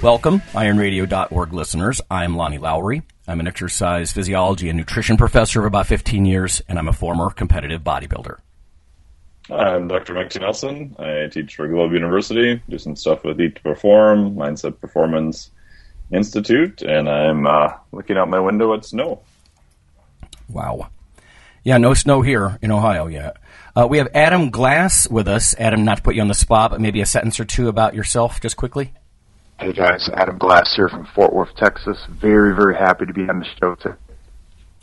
Welcome, ironradio.org listeners. I'm Lonnie Lowery. I'm an exercise physiology and nutrition professor of about 15 years, and I'm a former competitive bodybuilder. I'm Dr. Mike T. Nelson. I teach for Globe University, do some stuff with Eat to Perform, Mindset Performance Institute, and I'm uh, looking out my window at snow. Wow. Yeah, no snow here in Ohio yet. Uh, we have Adam Glass with us. Adam, not to put you on the spot, but maybe a sentence or two about yourself, just quickly. Hey guys, Adam Glass here from Fort Worth, Texas. Very, very happy to be on the show today.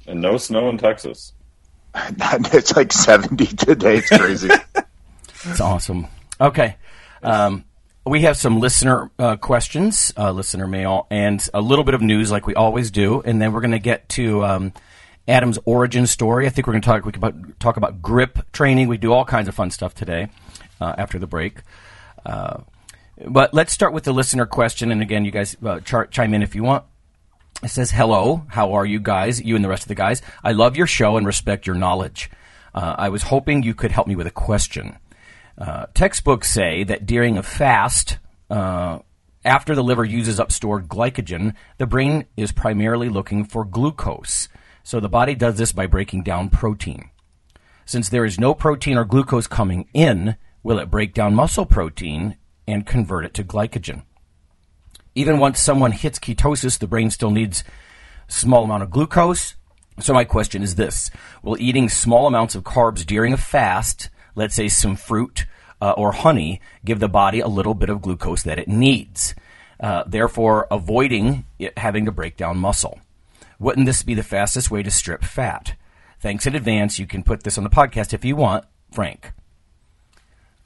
And no snow in Texas. it's like 70 today. It's crazy. It's awesome. Okay. Um, we have some listener uh, questions, uh, listener mail, and a little bit of news like we always do. And then we're going to get to um, Adam's origin story. I think we're going to talk, we can talk about grip training. We do all kinds of fun stuff today uh, after the break. But let's start with the listener question. And again, you guys uh, chime in if you want. It says, Hello, how are you guys? You and the rest of the guys. I love your show and respect your knowledge. Uh, I was hoping you could help me with a question. Uh, textbooks say that during a fast, uh, after the liver uses up stored glycogen, the brain is primarily looking for glucose. So the body does this by breaking down protein. Since there is no protein or glucose coming in, will it break down muscle protein and convert it to glycogen. Even once someone hits ketosis, the brain still needs a small amount of glucose. So my question is this: Will eating small amounts of carbs during a fast, let's say some fruit uh, or honey, give the body a little bit of glucose that it needs, uh, therefore avoiding it having to break down muscle? Wouldn't this be the fastest way to strip fat? Thanks in advance. You can put this on the podcast if you want, Frank.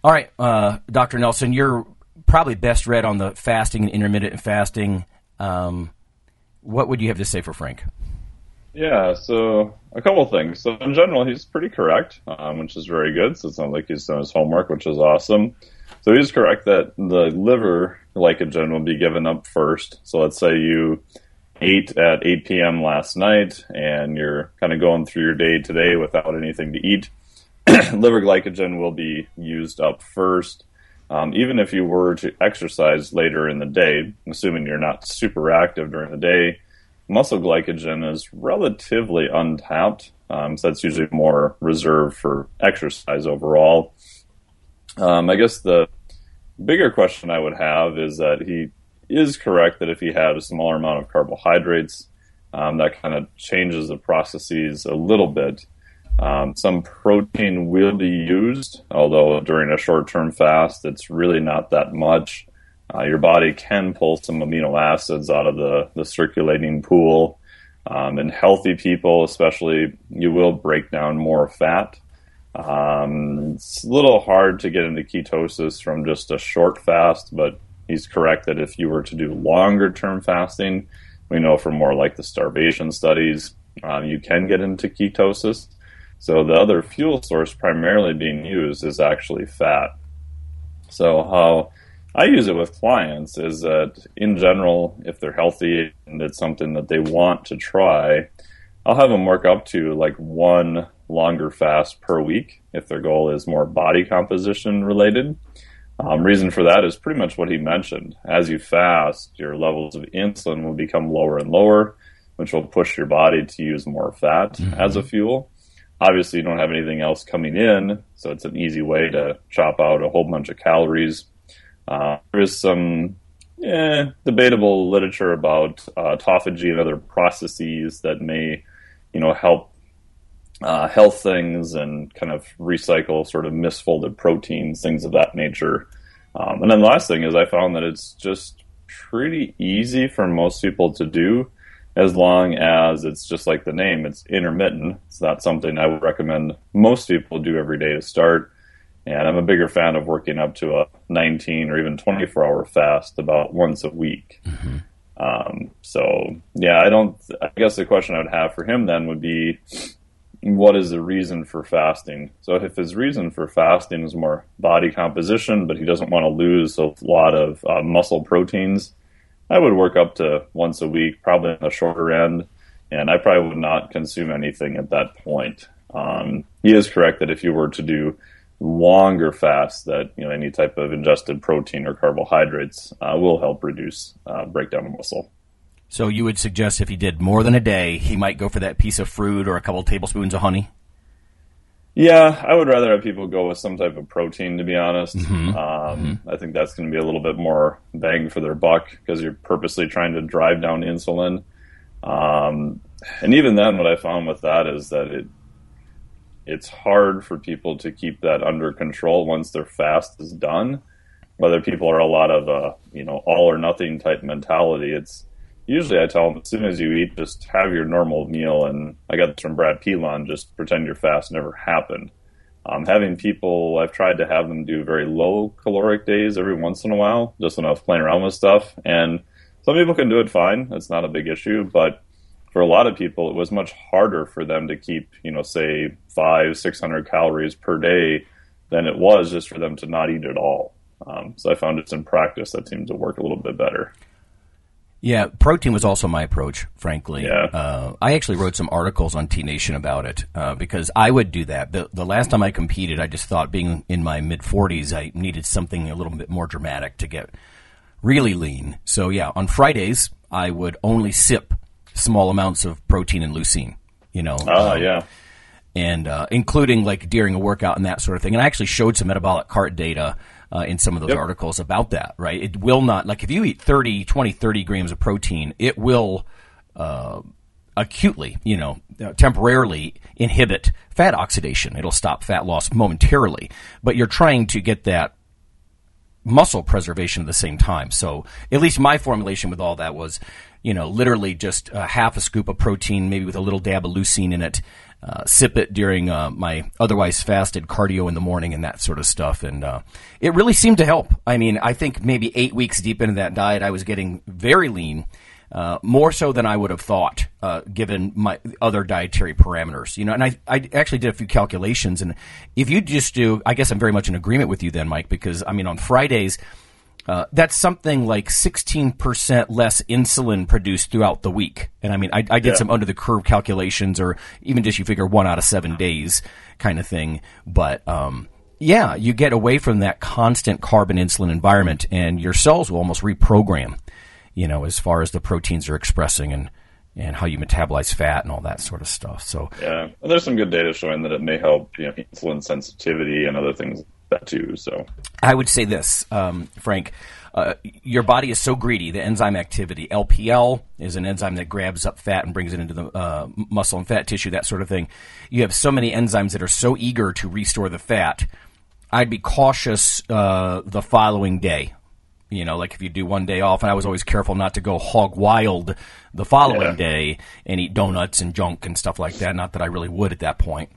All right, uh, Dr. Nelson, you're probably best read on the fasting and intermittent fasting. Um, what would you have to say for Frank? Yeah, so a couple things. So in general, he's pretty correct, um, which is very good. So it sounds like he's done his homework, which is awesome. So he's correct that the liver glycogen will be given up first. So let's say you ate at 8 p.m. last night and you're kind of going through your day today without anything to eat liver glycogen will be used up first. Um, even if you were to exercise later in the day, assuming you're not super active during the day, muscle glycogen is relatively untapped. Um, so that's usually more reserved for exercise overall. Um, I guess the bigger question I would have is that he is correct that if he had a smaller amount of carbohydrates, um, that kind of changes the processes a little bit. Um, some protein will be used, although during a short term fast, it's really not that much. Uh, your body can pull some amino acids out of the, the circulating pool. Um, in healthy people, especially, you will break down more fat. Um, it's a little hard to get into ketosis from just a short fast, but he's correct that if you were to do longer term fasting, we know from more like the starvation studies, um, you can get into ketosis. So the other fuel source primarily being used is actually fat. So how I use it with clients is that in general, if they're healthy and it's something that they want to try, I'll have them work up to like one longer fast per week if their goal is more body composition related. Um, reason for that is pretty much what he mentioned. As you fast, your levels of insulin will become lower and lower, which will push your body to use more fat mm-hmm. as a fuel obviously you don't have anything else coming in, so it's an easy way to chop out a whole bunch of calories. Uh, there is some eh, debatable literature about uh, autophagy and other processes that may, you know, help uh, health things and kind of recycle sort of misfolded proteins, things of that nature. Um, and then the last thing is I found that it's just pretty easy for most people to do as long as it's just like the name, it's intermittent. It's not something I would recommend most people do every day to start. And I'm a bigger fan of working up to a 19 or even 24 hour fast about once a week. Mm-hmm. Um, so yeah, I don't. I guess the question I would have for him then would be, what is the reason for fasting? So if his reason for fasting is more body composition, but he doesn't want to lose a lot of uh, muscle proteins, I would work up to once a week, probably on the shorter end, and I probably would not consume anything at that point. Um, he is correct that if you were to do longer fasts, that you know any type of ingested protein or carbohydrates uh, will help reduce uh, breakdown of muscle. So you would suggest if he did more than a day, he might go for that piece of fruit or a couple of tablespoons of honey. Yeah, I would rather have people go with some type of protein. To be honest, mm-hmm. Um, mm-hmm. I think that's going to be a little bit more bang for their buck because you're purposely trying to drive down insulin. Um, and even then, what I found with that is that it it's hard for people to keep that under control once their fast is done. Whether people are a lot of a you know all or nothing type mentality, it's usually I tell them as soon as you eat, just have your normal meal. And I got this from Brad Pilon, just pretend your fast never happened. Um, having people, I've tried to have them do very low caloric days every once in a while, just enough playing around with stuff. And some people can do it fine. It's not a big issue. But for a lot of people, it was much harder for them to keep, you know, say five, 600 calories per day than it was just for them to not eat at all. Um, so I found it's in practice that seems to work a little bit better. Yeah, protein was also my approach, frankly. Yeah. Uh, I actually wrote some articles on T Nation about it uh, because I would do that. The, the last time I competed, I just thought being in my mid 40s, I needed something a little bit more dramatic to get really lean. So, yeah, on Fridays, I would only sip small amounts of protein and leucine, you know. Oh, um, yeah. And uh, including like during a workout and that sort of thing. And I actually showed some metabolic cart data uh, in some of those yep. articles about that, right? It will not, like if you eat 30, 20, 30 grams of protein, it will uh, acutely, you know, temporarily inhibit fat oxidation. It'll stop fat loss momentarily, but you're trying to get that muscle preservation at the same time. So at least my formulation with all that was, you know, literally just a half a scoop of protein, maybe with a little dab of leucine in it, uh, sip it during uh, my otherwise fasted cardio in the morning and that sort of stuff. And uh, it really seemed to help. I mean, I think maybe eight weeks deep into that diet, I was getting very lean. Uh, more so than I would have thought, uh, given my other dietary parameters. You know, and I, I actually did a few calculations, and if you just do, I guess I'm very much in agreement with you then, Mike, because I mean, on Fridays, uh, that's something like 16% less insulin produced throughout the week. And I mean, I, I did yeah. some under the curve calculations or even just you figure one out of seven days kind of thing. But, um, yeah, you get away from that constant carbon insulin environment and your cells will almost reprogram, you know, as far as the proteins are expressing and, and how you metabolize fat and all that sort of stuff. So, yeah, and there's some good data showing that it may help, you know, insulin sensitivity and other things that too. So I would say this, um, Frank. Uh, your body is so greedy. The enzyme activity, LPL, is an enzyme that grabs up fat and brings it into the uh, muscle and fat tissue, that sort of thing. You have so many enzymes that are so eager to restore the fat. I'd be cautious uh, the following day. You know, like if you do one day off, and I was always careful not to go hog wild the following yeah. day and eat donuts and junk and stuff like that. Not that I really would at that point,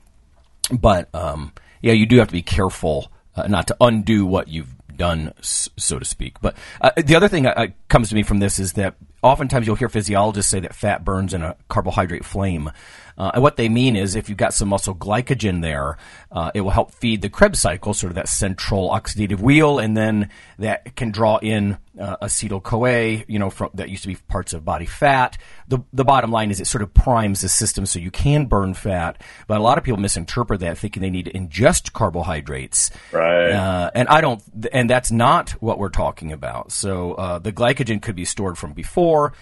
but um, yeah, you do have to be careful uh, not to undo what you've done, so to speak. But uh, the other thing that uh, comes to me from this is that oftentimes you'll hear physiologists say that fat burns in a carbohydrate flame. Uh, and what they mean is if you've got some muscle glycogen there, uh, it will help feed the Krebs cycle, sort of that central oxidative wheel, and then that can draw in uh, acetyl CoA, you know, from, that used to be parts of body fat. The, the bottom line is it sort of primes the system so you can burn fat, but a lot of people misinterpret that thinking they need to ingest carbohydrates. Right. Uh, and I don't, and that's not what we're talking about. So uh, the glycogen could be stored from before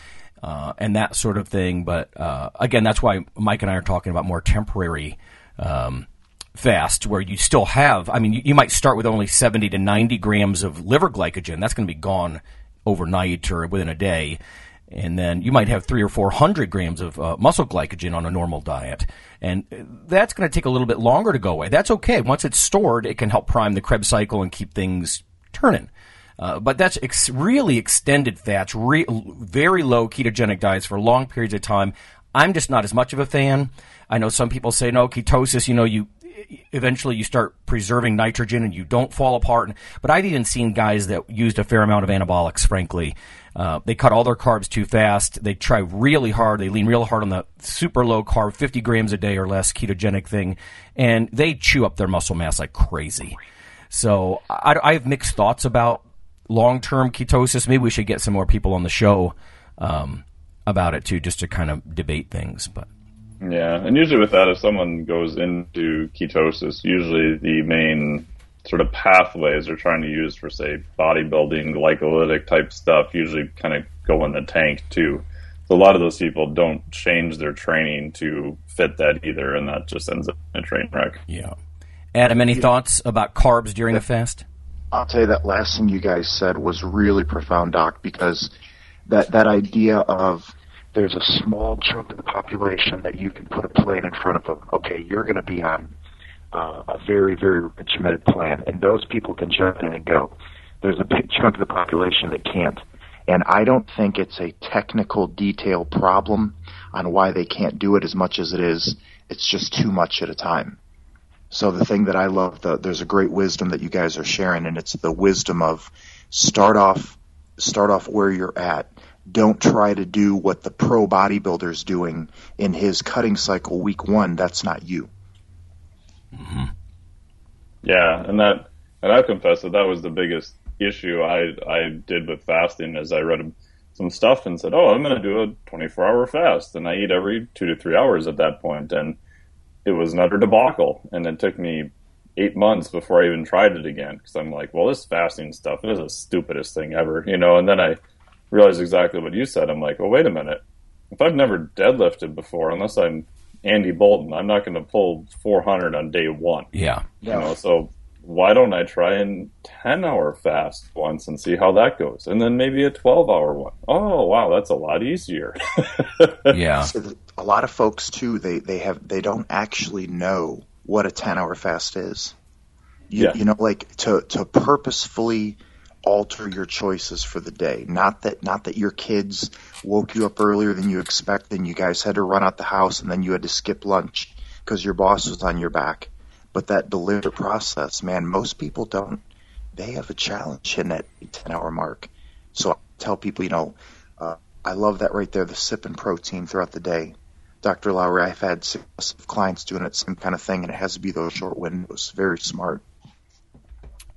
uh, and that sort of thing. But uh, again, that's why Mike and I are talking about more temporary um, fast, where you still have. I mean, you, you, might start with only seventy to ninety grams of liver glycogen. That's going to be gone overnight or within a day. And then you might have three or four hundred grams of uh, muscle glycogen on a normal diet, and that's going to take a little bit longer to go away. That's okay. Once it's stored, it can help prime the Krebs cycle and keep things turning. Uh, but that's ex- really extended fats, re- very low ketogenic diets for long periods of time. I'm just not as much of a fan. I know some people say no ketosis. You know, you eventually you start preserving nitrogen and you don't fall apart. But I've even seen guys that used a fair amount of anabolics, frankly. Uh, they cut all their carbs too fast. They try really hard. They lean real hard on the super low carb, 50 grams a day or less ketogenic thing, and they chew up their muscle mass like crazy. So I, I have mixed thoughts about long term ketosis. Maybe we should get some more people on the show um, about it too, just to kind of debate things. But yeah, and usually with that, if someone goes into ketosis, usually the main sort of pathways they're trying to use for, say, bodybuilding, glycolytic type stuff, usually kind of go in the tank too. So a lot of those people don't change their training to fit that either, and that just ends up in a train wreck. Yeah. Adam, any thoughts about carbs during the fast? I'll tell you that last thing you guys said was really profound, Doc, because that that idea of there's a small chunk of the population that you can put a plane in front of them. Okay, you're going to be on uh, a very, very regimented plan, and those people can jump in and go. There's a big chunk of the population that can't. And I don't think it's a technical detail problem on why they can't do it as much as it is. It's just too much at a time. So the thing that I love, the, there's a great wisdom that you guys are sharing, and it's the wisdom of start off, start off where you're at don't try to do what the pro bodybuilder's doing in his cutting cycle week one. That's not you. Mm-hmm. Yeah, and that, and I confess that that was the biggest issue I I did with fasting. As I read some stuff and said, "Oh, I'm going to do a 24 hour fast," and I eat every two to three hours at that point, and it was another debacle. And it took me eight months before I even tried it again because I'm like, "Well, this fasting stuff is the stupidest thing ever," you know. And then I realized exactly what you said. I'm like, well, wait a minute. If I've never deadlifted before, unless I'm Andy Bolton, I'm not going to pull 400 on day one. Yeah. You know, so why don't I try a 10 hour fast once and see how that goes? And then maybe a 12 hour one. Oh, wow, that's a lot easier. yeah. a lot of folks too, they, they have, they don't actually know what a 10 hour fast is. You, yeah. you know, like to, to purposefully alter your choices for the day. Not that not that your kids woke you up earlier than you expected and you guys had to run out the house and then you had to skip lunch because your boss was on your back. But that deliberate process, man, most people don't. They have a challenge in that 10 hour mark. So I tell people, you know, uh, I love that right there, the sip and protein throughout the day. Dr. Lowery, I've had successive clients doing it, same kind of thing, and it has to be those short windows. Very smart.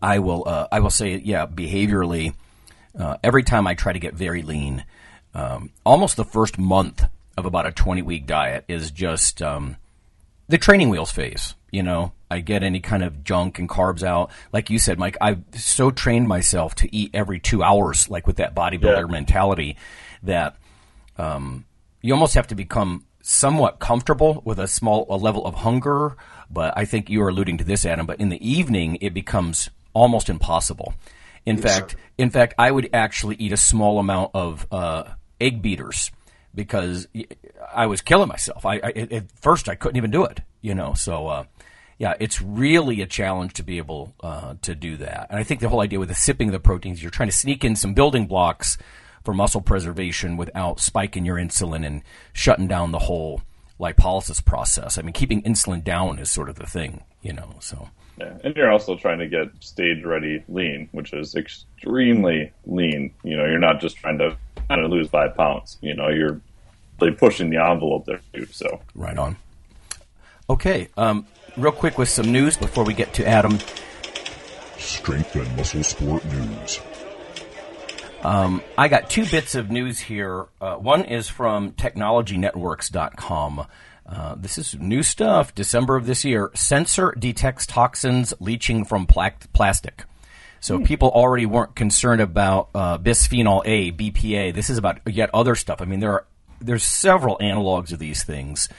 I will uh, I will say yeah behaviorally uh, every time I try to get very lean um, almost the first month of about a 20 week diet is just um, the training wheels phase you know I get any kind of junk and carbs out like you said Mike I've so trained myself to eat every two hours like with that bodybuilder yeah. mentality that um, you almost have to become somewhat comfortable with a small a level of hunger but I think you are alluding to this Adam but in the evening it becomes almost impossible. In yes, fact, sir. in fact, I would actually eat a small amount of uh, egg beaters because I was killing myself. I, I, at first I couldn't even do it, you know. So uh, yeah, it's really a challenge to be able uh, to do that. And I think the whole idea with the sipping of the proteins, you're trying to sneak in some building blocks for muscle preservation without spiking your insulin and shutting down the whole lipolysis process. I mean, keeping insulin down is sort of the thing, you know. So. Yeah, and you're also trying to get stage ready lean, which is extremely lean. You know, you're not just trying to kind of lose five pounds. You know, you're really pushing the envelope there too. So right on. Okay, um, real quick with some news before we get to Adam. Strength and muscle sport news. Um, I got two bits of news here. Uh, one is from technologynetworks.com. Uh, this is new stuff. December of this year. Sensor detects toxins leaching from pla- plastic. So mm. people already weren't concerned about uh, bisphenol A, BPA. This is about yet other stuff. I mean, there are there's several analogs of these things.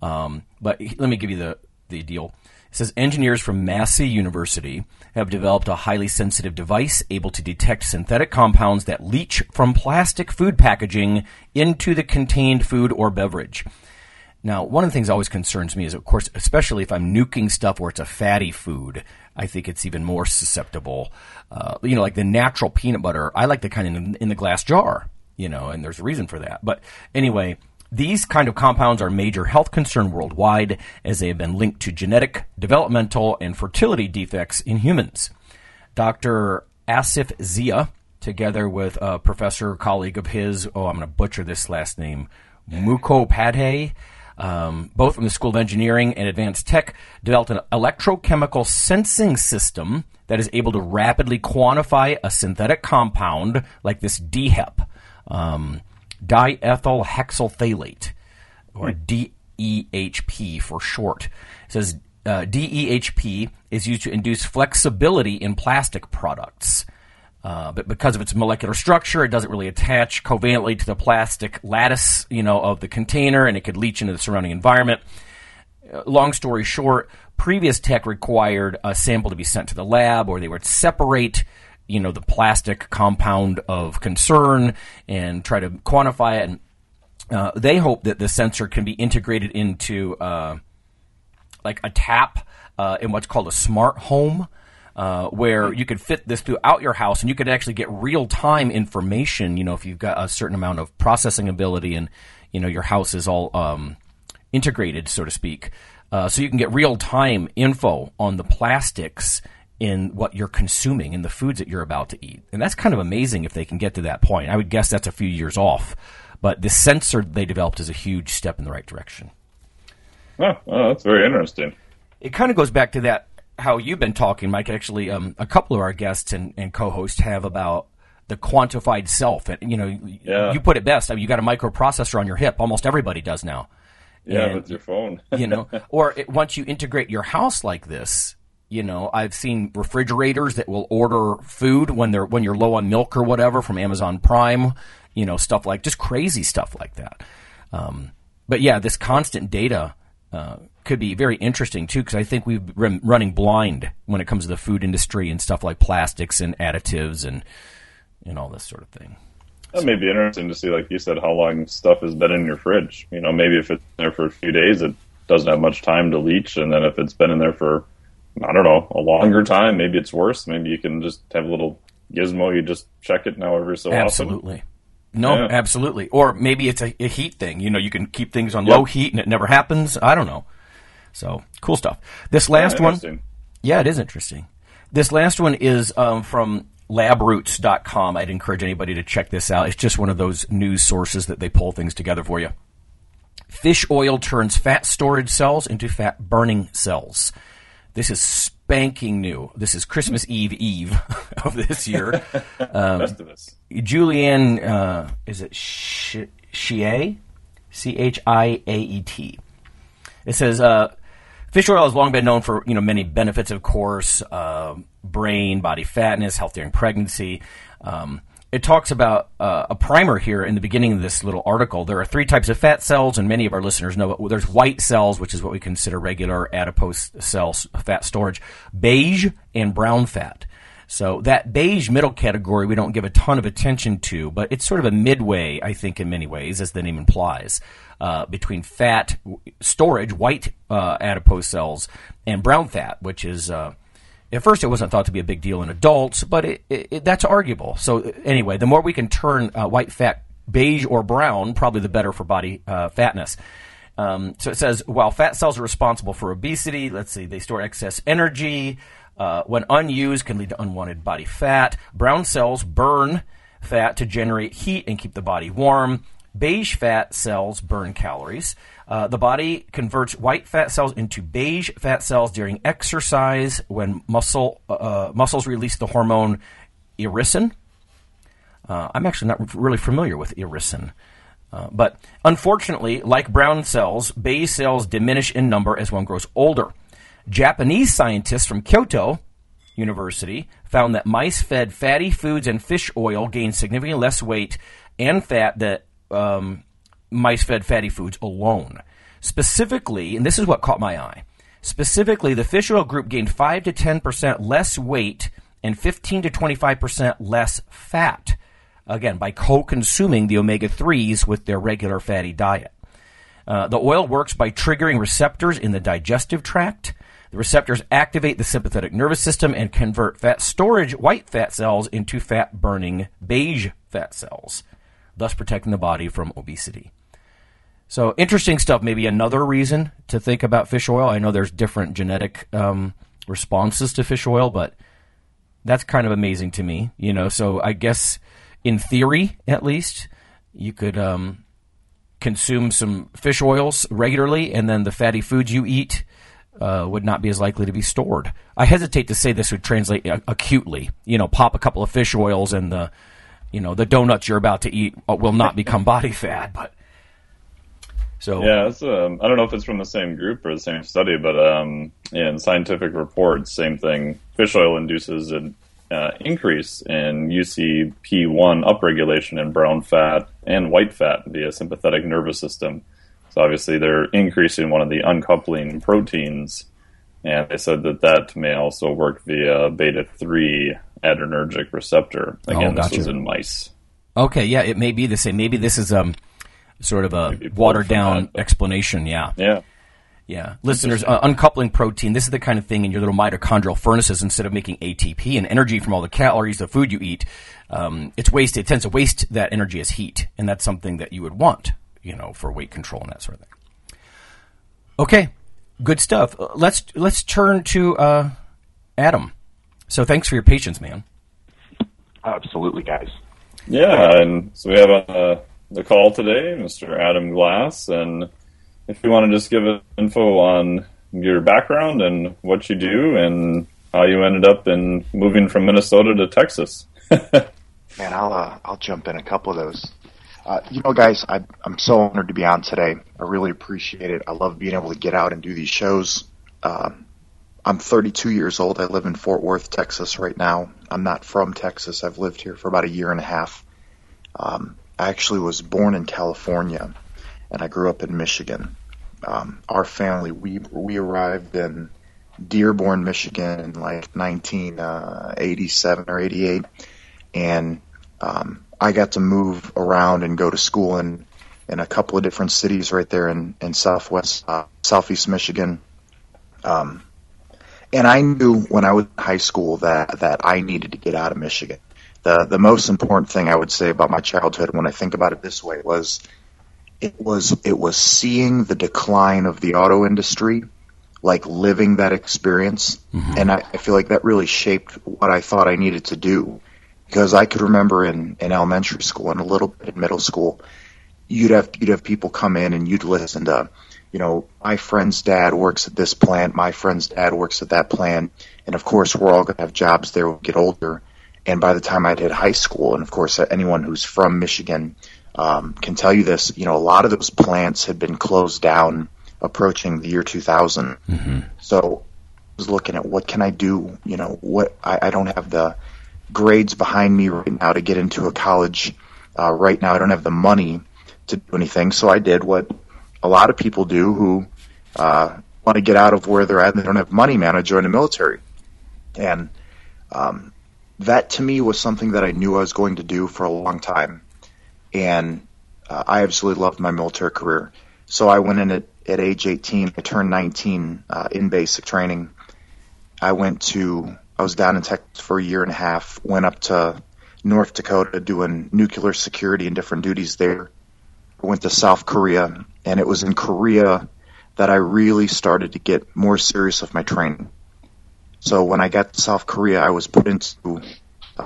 Um, but let me give you the the deal. It says engineers from Massey University have developed a highly sensitive device able to detect synthetic compounds that leach from plastic food packaging into the contained food or beverage. Now, one of the things that always concerns me is, of course, especially if I'm nuking stuff where it's a fatty food, I think it's even more susceptible. Uh, you know, like the natural peanut butter, I like the kind in, in the glass jar, you know, and there's a reason for that. But anyway, these kind of compounds are major health concern worldwide as they have been linked to genetic, developmental, and fertility defects in humans. Dr. Asif Zia, together with a professor colleague of his, oh, I'm going to butcher this last name, Mukhopadhyay, um, both from the School of Engineering and Advanced Tech, developed an electrochemical sensing system that is able to rapidly quantify a synthetic compound like this DHEP, um, diethyl hexylphthalate, or DEHP for short. It says uh, DEHP is used to induce flexibility in plastic products. Uh, but because of its molecular structure, it doesn't really attach covalently to the plastic lattice, you know, of the container, and it could leach into the surrounding environment. Uh, long story short, previous tech required a sample to be sent to the lab, or they would separate, you know, the plastic compound of concern and try to quantify it. And uh, they hope that the sensor can be integrated into uh, like a tap uh, in what's called a smart home uh, where you could fit this throughout your house and you could actually get real time information. You know, if you've got a certain amount of processing ability and you know your house is all um, integrated, so to speak, uh, so you can get real time info on the plastics in what you're consuming in the foods that you're about to eat. And that's kind of amazing if they can get to that point. I would guess that's a few years off, but the sensor they developed is a huge step in the right direction. Oh, oh that's very interesting. It kind of goes back to that how you've been talking, Mike. Actually, um, a couple of our guests and, and co-hosts have about the quantified self. And you know, Yeah. you put it best. I mean, you got a microprocessor on your hip. Almost everybody does now. Yeah, And, with your phone. you know, or it, once you integrate your house like this, you know, I've seen refrigerators that will order food when they're when you're low on milk or whatever from Amazon Prime. You know, stuff like just crazy stuff like that. Um, but yeah, this constant data uh, could be very interesting too, because I think we've been running blind when it comes to the food industry and stuff like plastics and additives and and all this sort of thing. That may be interesting to see, like you said, how long stuff has been in your fridge. You know, maybe if it's there for a few days, it doesn't have much time to leach, and then if it's been in there for, I don't know, a longer time, maybe it's worse. Maybe you can just have a little gizmo. You just check it now every so often. Absolutely. No, Yeah. absolutely. Or maybe it's a, a heat thing. You know, you can keep things on Yep. low heat and it never happens. I don't know. So cool stuff. This last Yeah, one, yeah, it is interesting. This last one is um, from labroots.com. I'd encourage anybody to check this out. It's just one of those news sources that they pull things together for you. Fish oil turns fat storage cells into fat burning cells. This is spanking new. This is Christmas Eve Eve of this year. Um, Festivus. Julianne, uh, is it Ch- Chiae? C H I A E T. It says uh, fish oil has long been known for you know many benefits, of course, uh, brain, body fatness, health during pregnancy. Um, it talks about uh, a primer here in the beginning of this little article. There are three types of fat cells, and many of our listeners know it. There's white cells, which is what we consider regular adipose cells, fat storage, beige, and brown fat. So that beige middle category we don't give a ton of attention to, but it's sort of a midway, I think, in many ways, as the name implies, uh, between fat storage, white uh, adipose cells, and brown fat, which is. At first, it wasn't thought to be a big deal in adults, but it, it, that's arguable. So, anyway, the more we can turn uh, white fat beige or brown, probably the better for body uh, fatness. Um, so it says while fat cells are responsible for obesity, let's see, they store excess energy. Uh, when unused, can lead to unwanted body fat. Brown cells burn fat to generate heat and keep the body warm. Beige fat cells burn calories. Uh, the body converts white fat cells into beige fat cells during exercise when muscle uh, muscles release the hormone irisin. Uh, I'm actually not really familiar with irisin. Uh, but unfortunately, like brown cells, beige cells diminish in number as one grows older. Japanese scientists from Kyoto University found that mice fed fatty foods and fish oil gained significantly less weight and fat than um, mice fed fatty foods alone. Specifically, and this is what caught my eye. Specifically, the fish oil group gained 5 to 10% less weight and 15 to 25% less fat. Again, by co consuming the omega 3s with their regular fatty diet. Uh, the oil works by triggering receptors in the digestive tract. The receptors activate the sympathetic nervous system and convert fat storage white fat cells into fat burning beige fat cells, thus protecting the body from obesity. So interesting stuff. Maybe another reason to think about fish oil. I know there's different genetic um, responses to fish oil, but that's kind of amazing to me. You know, so I guess in theory, at least, you could um, consume some fish oils regularly, and then the fatty foods you eat uh, would not be as likely to be stored. I hesitate to say this would translate acutely. You know, pop a couple of fish oils, and the you know the donuts you're about to eat will not become body fat, but so yeah, um, I don't know if it's from the same group or the same study, but um, in scientific reports, same thing. Fish oil induces an uh, increase in UCP1 upregulation in brown fat and white fat via sympathetic nervous system. So obviously, they're increasing one of the uncoupling proteins, and they said that that may also work via beta three adrenergic receptor. Again, oh, gotcha. this was in mice. Okay, yeah, it may be the same. Maybe this is um sort of a watered down that, explanation. Yeah. Yeah. Yeah. Listeners, uh, uncoupling protein, this is the kind of thing in your little mitochondrial furnaces, instead of making ATP and energy from all the calories, the food you eat, um, it's wasted. It tends to waste that energy as heat. And that's something that you would want, you know, for weight control and that sort of thing. Okay. Good stuff. Uh, let's, let's turn to, uh, Adam. So thanks for your patience, man. Absolutely, guys. Yeah. And so we have a, the call today, Mr. Adam Glass, and if you want to just give info on your background and what you do and how you ended up in moving from Minnesota to Texas. Man, I'll uh, I'll jump in a couple of those. Uh, you know, guys, I, I'm so honored to be on today. I really appreciate it. I love being able to get out and do these shows. Um, I'm 32 years old. I live in Fort Worth, Texas right now. I'm not from Texas. I've lived here for about a year and a half. Um, I actually was born in California, and I grew up in Michigan. Um, our family, we we arrived in Dearborn, Michigan, in like 1987 uh, or 88, and um, I got to move around and go to school in in a couple of different cities right there in in Southwest uh, Southeast Michigan. Um, and I knew when I was in high school that that I needed to get out of Michigan the the most important thing I would say about my childhood when I think about it this way was it was it was seeing the decline of the auto industry, like living that experience, mm-hmm. and I, I feel like that really shaped what I thought I needed to do. Because I could remember in, in elementary school and a little bit in middle school, you'd have you'd have people come in and you'd listen to, you know, my friend's dad works at this plant, my friend's dad works at that plant, and of course we're all gonna have jobs there when we get older. And by the time I'd hit high school, and of course anyone who's from Michigan um, can tell you this, you know, a lot of those plants had been closed down approaching the year 2000. Mm-hmm. So I was looking at what can I do? You know, what I, I don't have the grades behind me right now to get into a college. Uh, right now, I don't have the money to do anything. So I did what a lot of people do who uh, want to get out of where they're at and they don't have money, man. I joined the military. And um, that to me was something that I knew I was going to do for a long time. And uh, I absolutely loved my military career. So I went in at, at age 18. I turned 19 uh, in basic training. I went to, I was down in Texas for a year and a half, went up to North Dakota doing nuclear security and different duties there. I went to South Korea, and it was in Korea that I really started to get more serious with my training. So when I got to South Korea, I was put into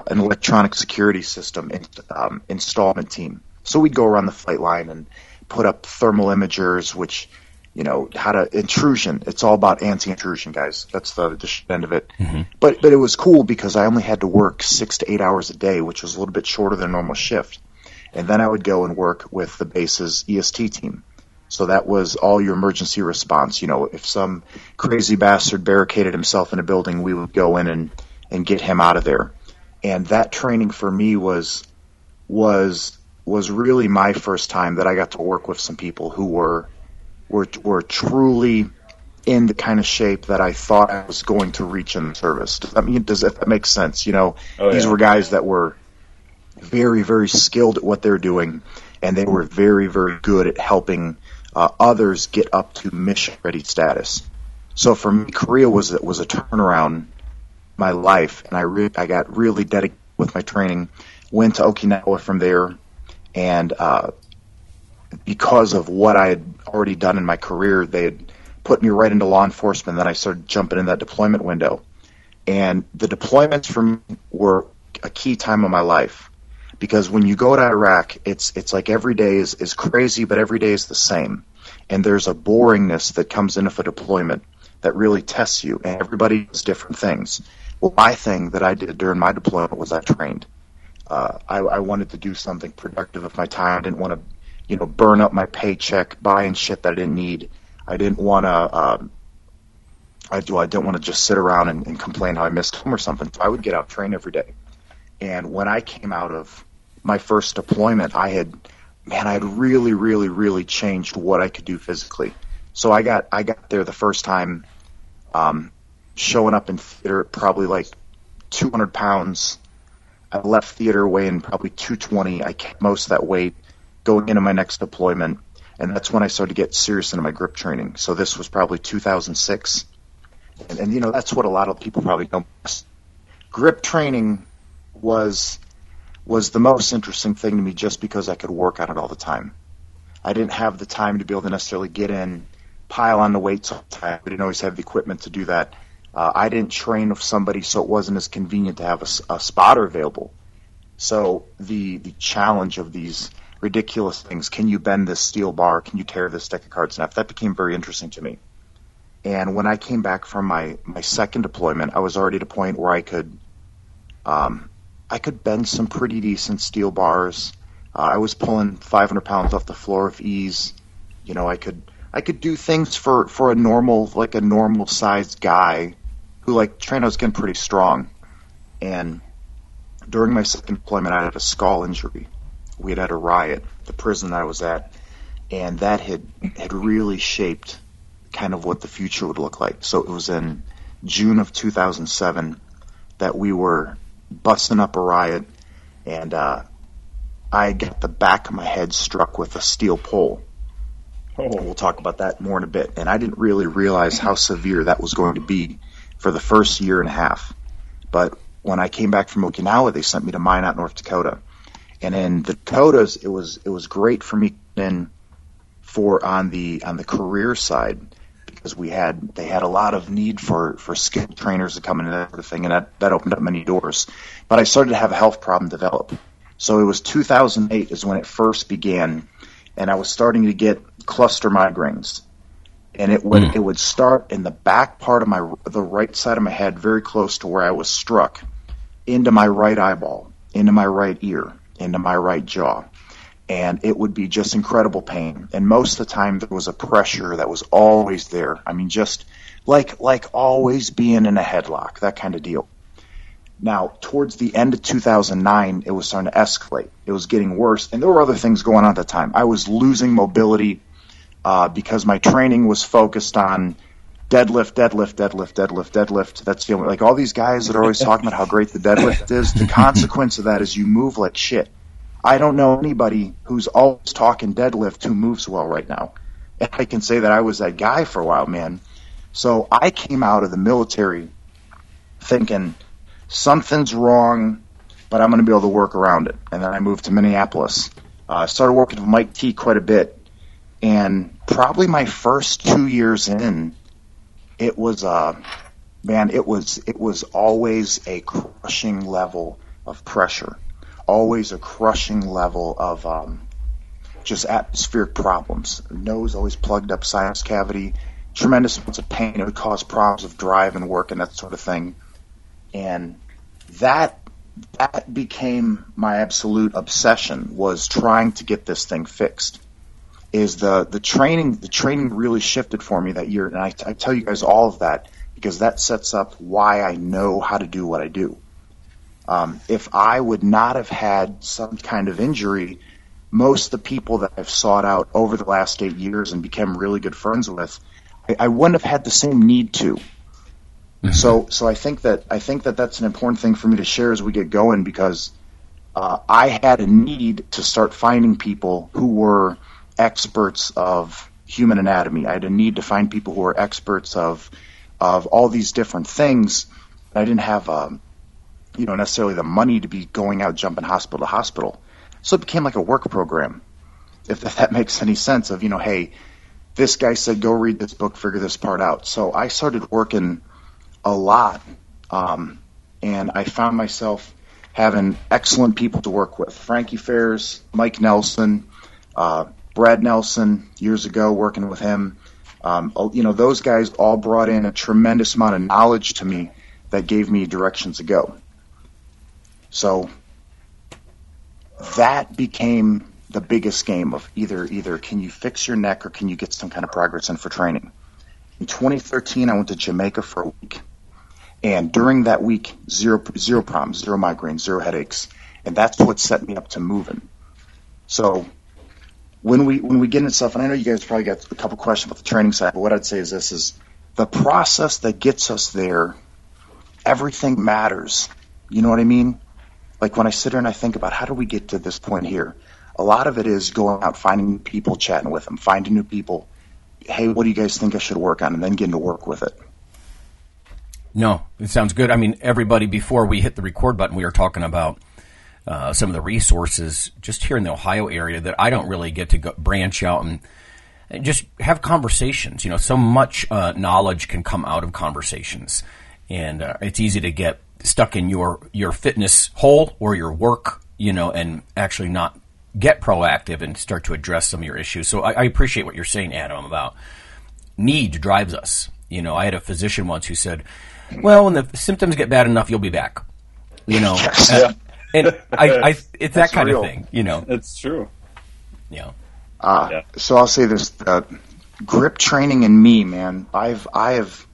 an electronic security system in, um, installment team. So we'd go around the flight line and put up thermal imagers, which, you know, how to intrusion. It's all about anti-intrusion, guys. That's the, the end of it. Mm-hmm. But but it was cool because I only had to work six to eight hours a day, which was a little bit shorter than a normal shift. And then I would go and work with the base's EST team. So that was all your emergency response. You know, if some crazy bastard barricaded himself in a building, we would go in and, and get him out of there. And that training for me was was was really my first time that I got to work with some people who were were were truly in the kind of shape that I thought I was going to reach in the service. Does that mean does that make sense? You know, oh, these were guys that were very very skilled at what they're doing, and they were very very good at helping uh, others get up to mission ready status. So for me, Korea was was a turnaround my life, and I re- I got really dedicated with my training. Went to Okinawa from there, and uh, because of what I had already done in my career, they had put me right into law enforcement. Then I started jumping in that deployment window, and the deployments for me were a key time of my life because when you go to Iraq, it's it's like every day is, is crazy, but every day is the same, and there's a boringness that comes in with a deployment that really tests you, and everybody does different things. Well, my thing that I did during my deployment was I trained. Uh, I, I wanted to do something productive with my time. I didn't want to, you know, burn up my paycheck buying shit that I didn't need. I didn't want to. Uh, I do. I didn't want to just sit around and, and complain how I missed home or something. So I would get out train every day. And when I came out of my first deployment, I had, man, I had really, really, really changed what I could do physically. So I got I got there the first time, um, showing up in theater at probably like 200 pounds. I left theater weighing probably 220. I kept most of that weight going into my next deployment, and that's when I started to get serious into my grip training. So this was probably 2006, and, and you know that's what a lot of people probably don't. Grip training was was the most interesting thing to me just because I could work on it all the time. I didn't have the time to be able to necessarily get in, pile on the weights all the time. We didn't always have the equipment to do that. Uh, I didn't train with somebody, so it wasn't as convenient to have a, a spotter available. So the the challenge of these ridiculous things, can you bend this steel bar? Can you tear this deck of cards half? That became very interesting to me. And when I came back from my, my second deployment, I was already at a point where I could um, I could bend some pretty decent steel bars. Uh, I was pulling 500 pounds off the floor with ease. You know, I could I could do things for for a normal like a normal sized guy who like was getting pretty strong, and during my second deployment, I had a skull injury. We had had a riot, the prison I was at, and that had had really shaped kind of what the future would look like. So it was in June of 2007 that we were busting up a riot, and uh, I got the back of my head struck with a steel pole. Oh. We'll talk about that more in a bit. And I didn't really realize how severe that was going to be for the first year and a half. But when I came back from Okinawa, they sent me to Minot, North Dakota. And in the Dakotas, it was it was great for me then for on the on the career side because we had they had a lot of need for for skilled trainers to come in and that sort of thing, and that that opened up many doors. But I started to have a health problem develop. So it was 2008 is when it first began, and I was starting to get cluster migraines, and it would mm. it would start in the back part of my the right side of my head, very close to where I was struck, into my right eyeball, into my right ear, into my right jaw and it would be just incredible pain. And most of the time, there was a pressure that was always there. I mean, just like like always being in a headlock, that kind of deal. Now, towards the end of 2009, it was starting to escalate. It was getting worse, and there were other things going on at the time. I was losing mobility uh, because my training was focused on deadlift, deadlift, deadlift, deadlift, deadlift. That's the only like all these guys that are always talking about how great the deadlift is. The consequence of that is you move like shit. I don't know anybody who's always talking deadlift who moves well right now. And I can say that I was that guy for a while, man. So I came out of the military thinking something's wrong, but I'm going to be able to work around it. And then I moved to Minneapolis. I uh, started working with Mike T quite a bit. And probably my first two years in, it was, uh, man, it was, it was always a crushing level of pressure always a crushing level of um, just atmospheric problems. Nose always plugged up, sinus cavity, tremendous amounts of pain. It would cause problems of drive and work and that sort of thing. And that that became my absolute obsession was trying to get this thing fixed. Is the the training the training really shifted for me that year, and I, I tell you guys all of that because that sets up why I know how to do what I do. Um, if I would not have had some kind of injury, most of the people that I've sought out over the last eight years and become really good friends with, I, I wouldn't have had the same need to. Mm-hmm. So, so I think that I think that that's an important thing for me to share as we get going because uh, I had a need to start finding people who were experts of human anatomy. I had a need to find people who were experts of of all these different things. I didn't have um, you know, necessarily the money to be going out jumping hospital to hospital. So it became like a work program. if that makes any sense. Of you know, hey, this guy said go read this book, figure this part out. So I started working a lot, um, and I found myself having excellent people to work with. Frankie Fairs, Mike Nelson, uh, Brad Nelson years ago, working with him. Um, you know, those guys all brought in a tremendous amount of knowledge to me that gave me directions to go. So that became the biggest game of either either can you fix your neck or can you get some kind of progress in for training. In 2013, I went to Jamaica for a week, and during that week, zero zero problems, zero migraines, zero headaches, and that's what set me up to moving. So when we when we get into stuff, and I know you guys probably got a couple questions about the training side, but what I'd say is this: is the process that gets us there. Everything matters. You know what I mean? Like when I sit here and I think about how do we get to this point here, a lot of it is going out, finding people, chatting with them, finding new people. Hey, what do you guys think I should work on, and then getting to work with it. No, it sounds good. I mean, everybody before we hit the record button, we were talking about uh, some of the resources just here in the Ohio area that I don't really get to go, branch out and, and, just have conversations. You know, so much uh, knowledge can come out of conversations, and uh, it's easy to get stuck in your your fitness hole or your work. You know, and actually not get proactive and start to address some of your issues. So I, I appreciate what you're saying, Adam, about need drives us. You know, I had a physician once who said, "Well, when the symptoms get bad enough, you'll be back." You know, yeah and I, I it's that kind real. of thing, you know. It's true. Yeah. Uh, yeah. So I'll say this: uh, grip training in me, man. I've I have.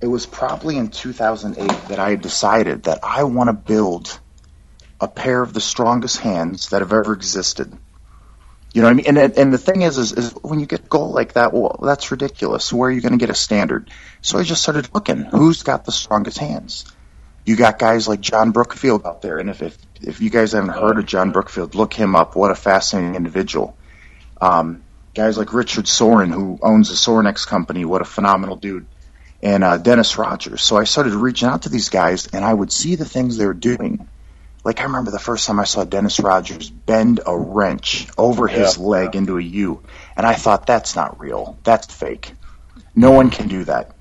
It was probably in 2008 that I decided that I want to build a pair of the strongest hands that have ever existed. You know what I mean? And and the thing is, is, is when you get a goal like that, well, that's ridiculous. Where are you going to get a standard? So I just started looking. Who's got the strongest hands? you got guys like John Brookfield out there, and if if, if you guys haven't heard of John Brookfield, look him up. What a fascinating individual. Um, guys like Richard Sorin, who owns the Sorinex company, what a phenomenal dude, and uh, Dennis Rogers. So I started reaching out to these guys, and I would see the things they were doing. Like I remember the first time I saw Dennis Rogers bend a wrench over his yeah. leg into a U, and I thought that's not real. That's fake. No one can do that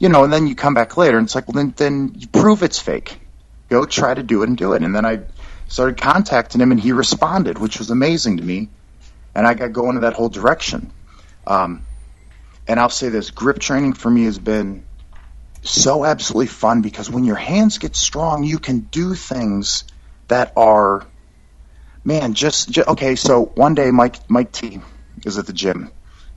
you know, and then you come back later and it's like, well, then, then you prove it's fake. Go try to do it and do it. And then I started contacting him and he responded, which was amazing to me. And I got going in that whole direction. Um, and I'll say this grip training for me has been so absolutely fun because when your hands get strong, you can do things that are, man, just, just okay. So one day, Mike, Mike T is at the gym.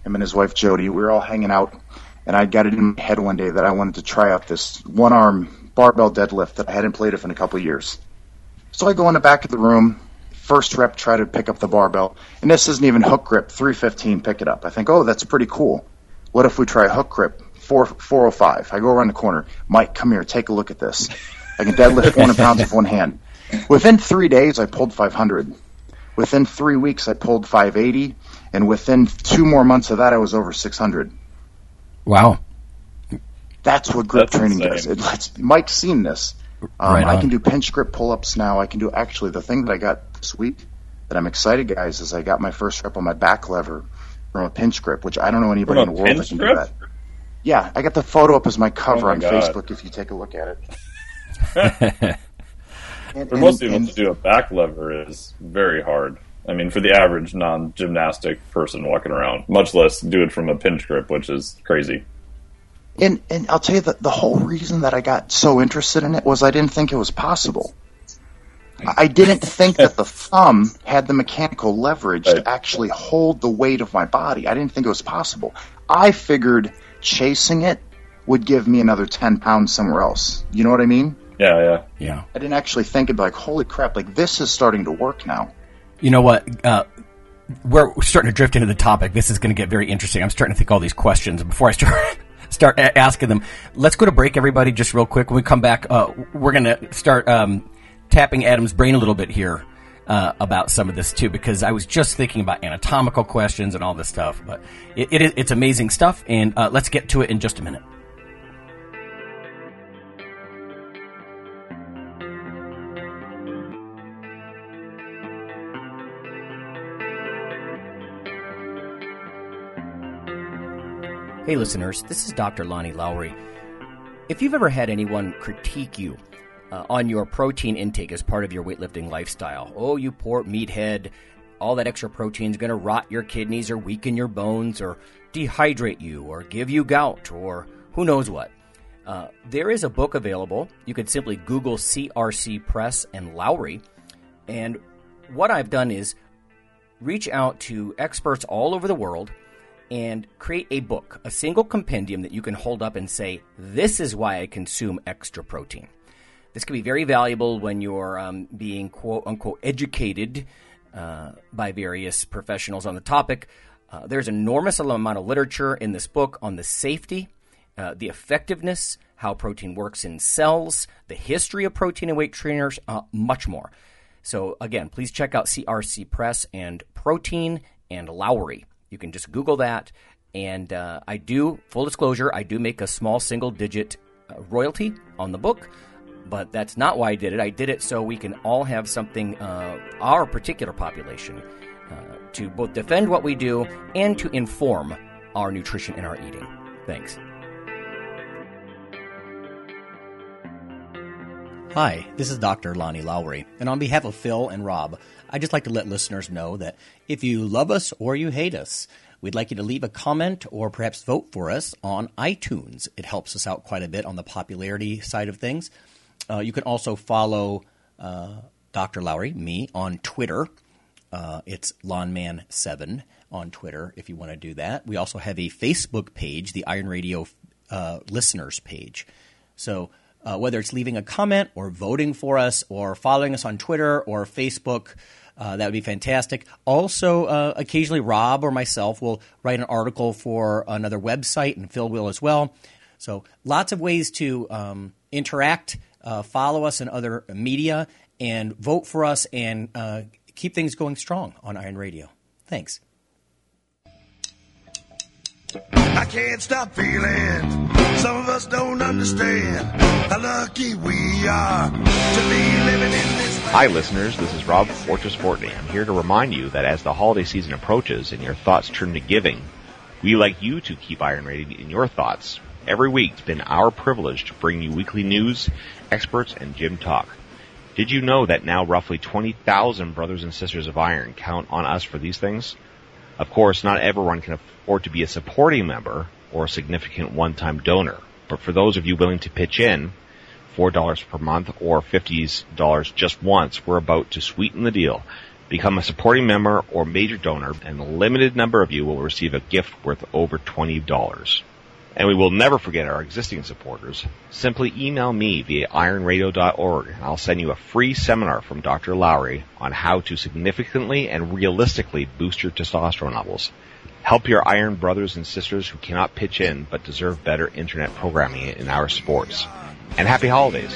Him and his wife Jody, we were all hanging out and I got it in my head one day that I wanted to try out this one arm barbell deadlift that I hadn't played with in a couple of years. So I go in the back of the room, first rep, try to pick up the barbell, and this isn't even hook grip, 315, pick it up. I think, oh, that's pretty cool. What if we try hook grip, 4, 405? I go around the corner. Mike, come here, take a look at this. I can deadlift 400 pounds with one hand. Within three days, I pulled 500. Within three weeks, I pulled 580, and within two more months of that, I was over 600. Wow. That's what grip That's training insane. does. It lets Mike's seen this. Um, right I can do pinch grip pull ups now. I can do actually the thing that I got this week that I'm excited, guys, is I got my first rep on my back lever from a pinch grip, which I don't know anybody in the world that can grip? do that. Yeah, I got the photo up as my cover oh my on God. Facebook if you take a look at it. and, for most people, to do a back lever is very hard. I mean, for the average non-gymnastic person walking around, much less do it from a pinch grip, which is crazy. And and I'll tell you that the whole reason that I got so interested in it was I didn't think it was possible. I didn't think that the thumb had the mechanical leverage right. to actually hold the weight of my body. I didn't think it was possible. I figured chasing it would give me another 10 pounds somewhere else. You know what I mean? Yeah, yeah. Yeah. I didn't actually think it'd be like, holy crap, like this is starting to work now. You know what? Uh, we're starting to drift into the topic. This is going to get very interesting. I'm starting to think all these questions. Before I start start asking them, let's go to break, everybody, just real quick. When we come back, uh, we're going to start um, tapping Adam's brain a little bit here uh, about some of this too, because I was just thinking about anatomical questions and all this stuff. But it, it is, it's amazing stuff, and uh, let's get to it in just a minute. Hey, listeners, this is Dr. Lonnie Lowery. If you've ever had anyone critique you uh, on your protein intake as part of your weightlifting lifestyle, oh, you poor meathead, all that extra protein is going to rot your kidneys or weaken your bones or dehydrate you or give you gout or who knows what. Uh, there is a book available. You could simply Google CRC Press and Lowery. And what I've done is reach out to experts all over the world and create a book, a single compendium that you can hold up and say, This is why I consume extra protein. This can be very valuable when you're um, being quote unquote educated uh, by various professionals on the topic. Uh, there's enormous amount of literature in this book on the safety, uh, the effectiveness, how protein works in cells, the history of protein and weight trainers, uh, much more. So, again, please check out CRC Press and Protein and Lowery. You can just Google that. And uh, I do, full disclosure, I do make a small single digit uh, royalty on the book, but that's not why I did it. I did it so we can all have something, uh, our particular population, uh, to both defend what we do and to inform our nutrition and our eating. Thanks. Hi, this is Dr. Lonnie Lowery, and on behalf of Phil and Rob, I'd just like to let listeners know that if you love us or you hate us, we'd like you to leave a comment or perhaps vote for us on iTunes. It helps us out quite a bit on the popularity side of things. Uh, you can also follow uh, Dr. Lowery, me, on Twitter. Uh, it's Lawnman7 on Twitter if you want to do that. We also have a Facebook page, the Iron Radio uh, listeners page. So uh, whether it's leaving a comment or voting for us or following us on Twitter or Facebook, uh, that would be fantastic. Also, uh, occasionally Rob or myself will write an article for another website, and Phil will as well. So, lots of ways to um, interact, uh, follow us in other media, and vote for us and uh, keep things going strong on Iron Radio. Thanks. I can't stop feeling. Some of us don't understand how lucky we are to be living in this. Hi, listeners. This is Rob Fortress Fortney. I'm here to remind you that as the holiday season approaches and your thoughts turn to giving, we like you to keep Iron Radio in your thoughts. Every week, it's been our privilege to bring you weekly news, experts, and gym talk. Did you know that now roughly 20,000 brothers and sisters of Iron count on us for these things? Of course, not everyone can afford to be a supporting member or a significant one-time donor, but for those of you willing to pitch in, $4 per month or $50 just once, we're about to sweeten the deal. Become a supporting member or major donor, and a limited number of you will receive a gift worth over $20. And we will never forget our existing supporters. Simply email me via ironradio.org and I'll send you a free seminar from Dr. Lowery on how to significantly and realistically boost your testosterone levels. Help your iron brothers and sisters who cannot pitch in but deserve better internet programming in our sports. And happy holidays.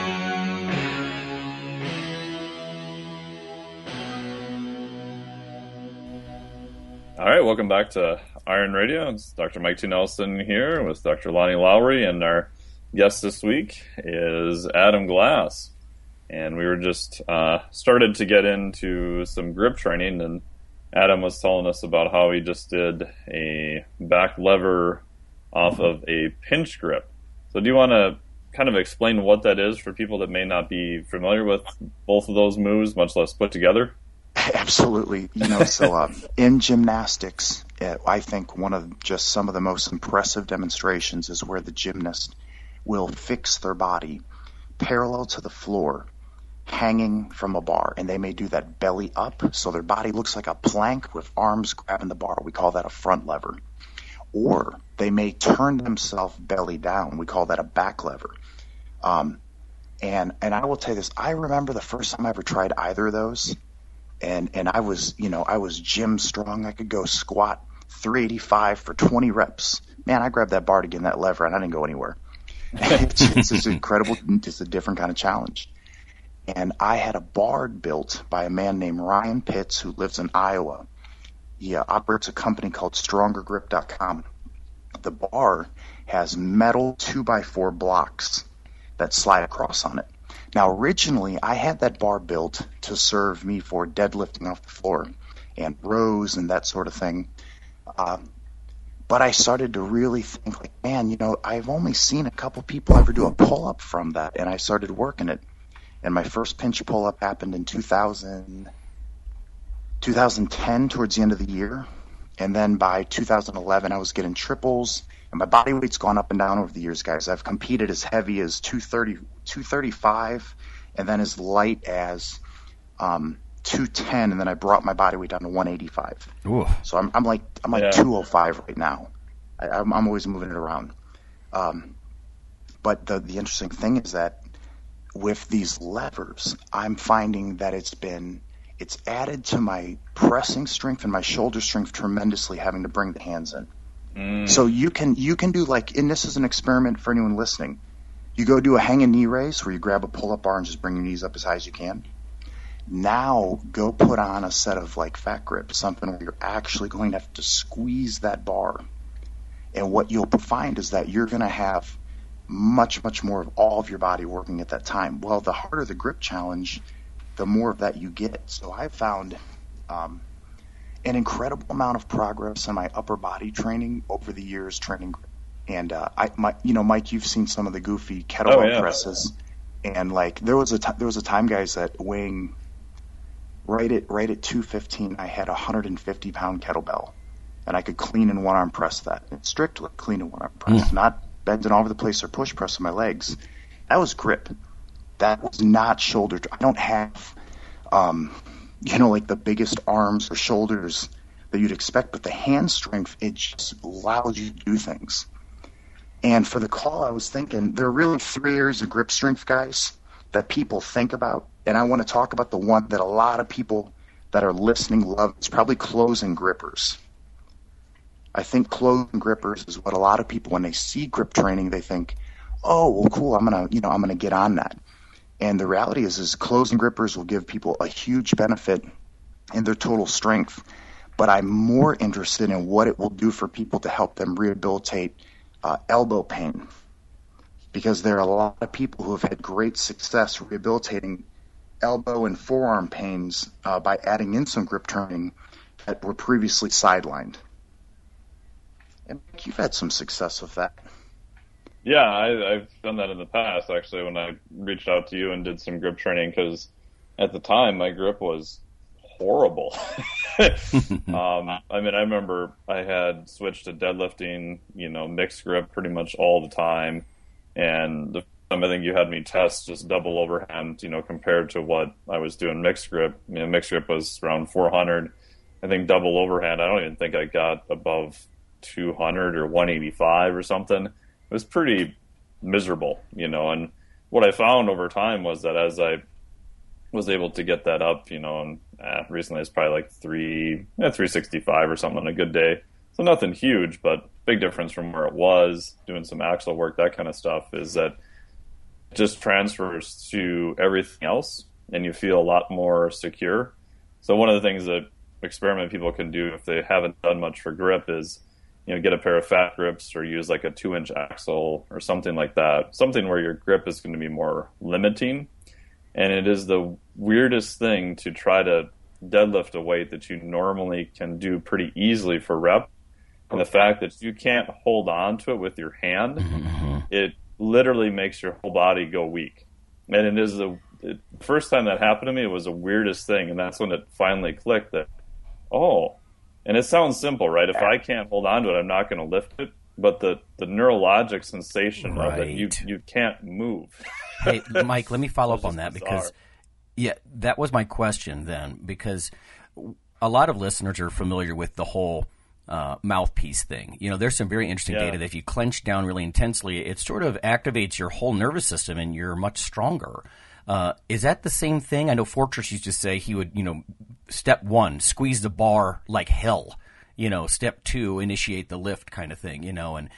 All right, welcome back to Iron Radio. It's Dr. Mike T. Nelson here with Dr. Lonnie Lowery, and our guest this week is Adam Glass. And we were just uh, started to get into some grip training, and Adam was telling us about how he just did a back lever off of a pinch grip. So, do you want to kind of explain what that is for people that may not be familiar with both of those moves, much less put together? Absolutely. You know, so uh, in gymnastics, uh, I think one of just some of the most impressive demonstrations is where the gymnast will fix their body parallel to the floor, hanging from a bar. And they may do that belly up, so their body looks like a plank with arms grabbing the bar. We call that a front lever. or they may turn themselves belly down. We call that a back lever. Um, and and I will tell you this: I remember the first time I ever tried either of those, and and I was you know I was gym strong. I could go squat 385 for 20 reps. Man, I grabbed that bar to get that lever, and I didn't go anywhere. it's, it's just incredible. It's a different kind of challenge. And I had a bar built by a man named Ryan Pitts who lives in Iowa. He uh, operates a company called StrongerGrip.com. The bar has metal two by four blocks that slide across on it. Now, originally, I had that bar built to serve me for deadlifting off the floor and rows and that sort of thing. Um, but I started to really think, like, man, you know, I've only seen a couple people ever do a pull up from that, and I started working it. And my first pinch pull up happened in 2000, 2010, towards the end of the year. And then by 2011, I was getting triples, and my body weight's gone up and down over the years, guys. I've competed as heavy as 230, 235, and then as light as um, 210, and then I brought my body weight down to 185. Ooh. So I'm, I'm like I'm like Yeah. 205 right now. I, I'm, I'm always moving it around. Um, but the the interesting thing is that with these levers, I'm finding that it's been it's added to my pressing strength and my shoulder strength tremendously having to bring the hands in. Mm. So you can you can do like and this is an experiment for anyone listening. You go do a hanging knee raise where you grab a pull up bar and just bring your knees up as high as you can. Now go put on a set of like fat grips, something where you're actually going to have to squeeze that bar. And what you'll find is that you're going to have much, much more of all of your body working at that time. Well, the harder the grip challenge, the more of that you get. So I've found um, an incredible amount of progress in my upper body training over the years training. grip. And uh, I, my, you know, Mike, you've seen some of the goofy kettlebell Oh, yeah. presses, and like there was a t- there was a time, guys, that weighing right at right at 215, I had a 150 pound kettlebell, and I could clean and one arm press that. It's strictly clean and one arm press, not bending all over the place or push press with my legs. That was grip. That was not shoulder. I don't have, um, you know, like the biggest arms or shoulders that you'd expect, but the hand strength it just allows you to do things. And for the call, I was thinking there are really three areas of grip strength, guys, that people think about. And I want to talk about the one that a lot of people that are listening love. It's probably closing grippers. I think closing grippers is what a lot of people, when they see grip training, they think, "Oh, well, cool. I'm gonna, you know, I'm gonna get on that." And the reality is, is closing grippers will give people a huge benefit in their total strength. But I'm more interested in what it will do for people to help them rehabilitate uh, elbow pain, because there are a lot of people who have had great success rehabilitating elbow and forearm pains uh, by adding in some grip training that were previously sidelined. And you've had some success with that. Yeah, I, I've done that in the past actually when I reached out to you and did some grip training because at the time my grip was horrible. um, I mean, I remember I had switched to deadlifting, you know, mixed grip pretty much all the time, and the time I think you had me test just double overhand, you know, compared to what I was doing mixed grip. You know, mixed grip was around 400. I think double overhand. I don't even think I got above 200 or 185 or something. It was pretty miserable, you know. And what I found over time was that as I was able to get that up, you know, and eh, recently it's probably like three, eh, 365 or something on a good day. So nothing huge, but big difference from where it was doing some axle work, that kind of stuff is that it just transfers to everything else and you feel a lot more secure. So one of the things that experiment people can do if they haven't done much for grip is, you know, get a pair of fat grips or use like a two inch axle or something like that. Something where your grip is going to be more limiting. And it is the weirdest thing to try to deadlift a weight that you normally can do pretty easily for rep. And the fact that you can't hold on to it with your hand, mm-hmm. it literally makes your whole body go weak. And it is the it, first time that happened to me, it was the weirdest thing. And that's when it finally clicked that, oh, and it sounds simple, right? If I can't hold on to it, I'm not going to lift it. But the, the neurologic sensation of it, you, you can't move. hey, Mike, let me follow up on that bizarre. because, yeah, that was my question then. Because a lot of listeners are familiar with the whole uh, mouthpiece thing. You know, there's some very interesting Yeah. data that if you clench down really intensely, it sort of activates your whole nervous system and you're much stronger. Uh, is that the same thing? I know Fortress used to say he would, you know, step one, squeeze the bar like hell. You know, step two, initiate the lift kind of thing, you know. And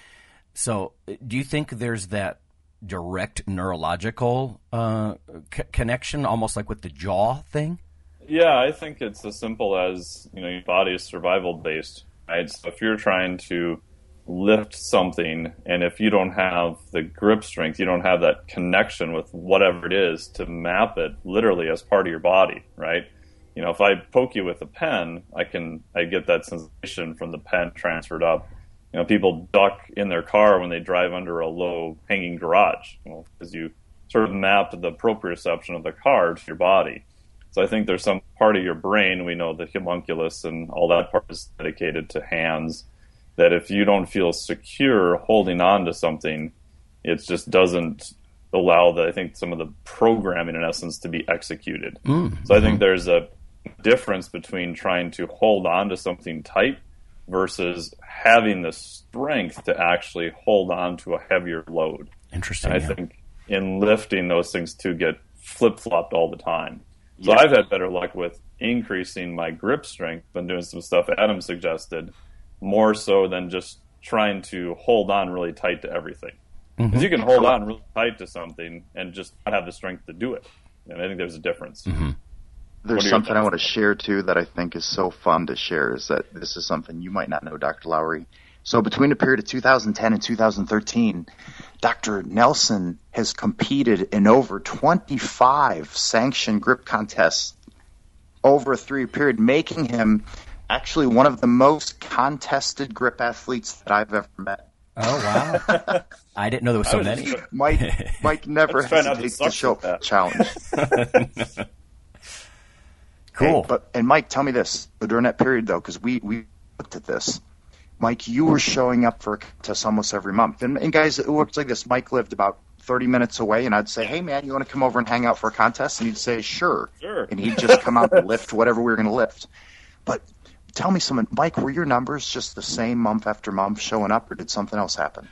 so, uh, do you think there's that direct neurological uh, c- connection, almost like with the jaw thing? Yeah, I think it's as simple as you know your body is survival based, right? So if you're trying to lift something, and if you don't have the grip strength, you don't have that connection with whatever it is to map it literally as part of your body, right? You know, if I poke you with a pen, I can I get that sensation from the pen transferred up. You know, people duck in their car when they drive under a low hanging garage, well, because you sort of mapped the proprioception of the car to your body. So I think there's some part of your brain, we know the homunculus and all that part is dedicated to hands, that if you don't feel secure holding on to something, it just doesn't allow the, I think some of the programming in essence to be executed. Mm. So I think there's a difference between trying to hold on to something tight versus having the strength to actually hold on to a heavier load. Interesting. And I yeah. think in lifting, those things too get flip flopped all the time. So Yeah. I've had better luck with increasing my grip strength than doing some stuff Adam suggested, more so than just trying to hold on really tight to everything. Because Mhm. you can hold on really tight to something and just not have the strength to do it. And I think there's a difference. Mm-hmm. What There's something I want to share too that I think is so fun to share is that this is something you might not know, Dr. Lowery. So between the period of 2010 and 2013, Dr. Nelson has competed in over 25 sanctioned grip contests over a three-year period, making him actually one of the most contested grip athletes that I've ever met. Oh wow! I didn't know there was so many. Mike, Mike never Let's try not to hesitates to show with challenge. Cool. Hey, but and Mike, tell me this during that period though, because we we looked at this. Mike, you were showing up for a contest almost every month, and, and guys, it works like this. Mike lived about 30 minutes away, and I'd say, "Hey, man, you want to come over and hang out for a contest?" And he'd say, "Sure." Sure. And he'd just come out and lift whatever we were going to lift. But tell me something, Mike. Were your numbers just the same month after month showing up, or did something else happen?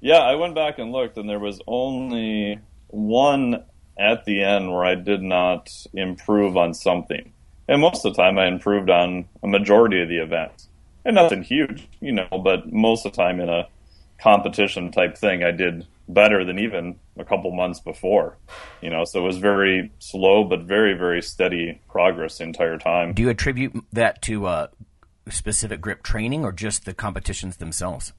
Yeah, I went back and looked, and there was only one at the end where I did not improve on something. And most of the time, I improved on a majority of the events. And nothing huge, you know, but most of the time in a competition type thing, I did better than even a couple months before, you know, so it was very slow, but very, very steady progress the entire time. Do you attribute that to uh, specific grip training or just the competitions themselves?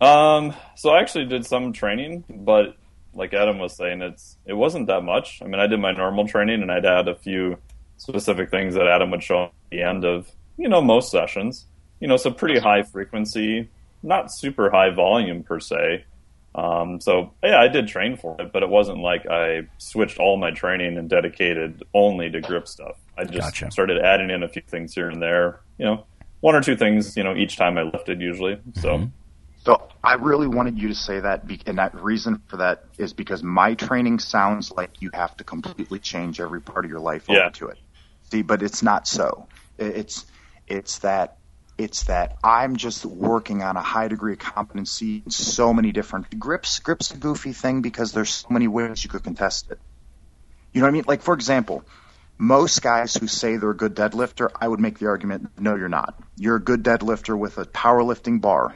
Um, so I actually did some training, but like Adam was saying, it's it wasn't that much. I mean, I did my normal training, and I'd add a few specific things that Adam would show at the end of you know most sessions. You know, so pretty high frequency, not super high volume per se. Um, so yeah, I did train for it, but it wasn't like I switched all my training and dedicated only to grip stuff. I just Gotcha. started adding in a few things here and there. You know, one or two things. You know, each time I lifted usually. So. So I really wanted you to say that, be- and that reason for that is because my training sounds like you have to completely change every part of your life Yeah. over to it. See, but it's not so. It's it's that it's that I'm just working on a high degree of competency in so many different grips. Grips a goofy thing because there's so many ways you could contest it. You know what I mean? Like for example, most guys who say they're a good deadlifter, I would make the argument, no, you're not. You're a good deadlifter with a powerlifting bar.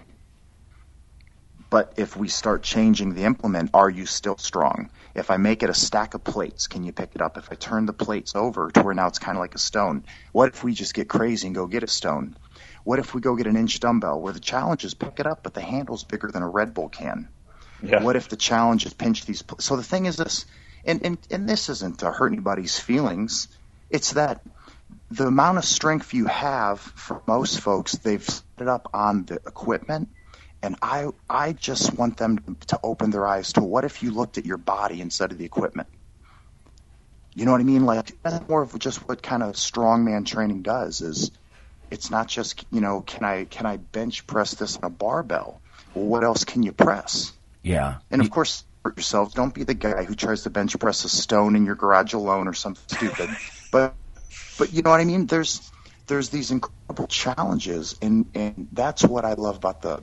But if we start changing the implement, are you still strong? If I make it a stack of plates, can you pick it up? If I turn the plates over to where now it's kind of like a stone, what if we just get crazy and go get a stone? What if we go get an inch dumbbell where the challenge is pick it up, but the handle's bigger than a Red Bull can? Yeah. What if the challenge is pinch these? Pl- so the thing is this, and, and, and this isn't to hurt anybody's feelings. It's that the amount of strength you have for most folks, they've set it up on the equipment. And I, I just want them to open their eyes to what if you looked at your body instead of the equipment? You know what I mean? Like that's more of just what kind of strongman training does. Is it's not just you know can I can I bench press this on a barbell? Well, what else can you press? Yeah. And of course, hurt yourself. Don't be the guy who tries to bench press a stone in your garage alone or something stupid. But but you know what I mean? There's there's these incredible challenges, and and that's what I love about the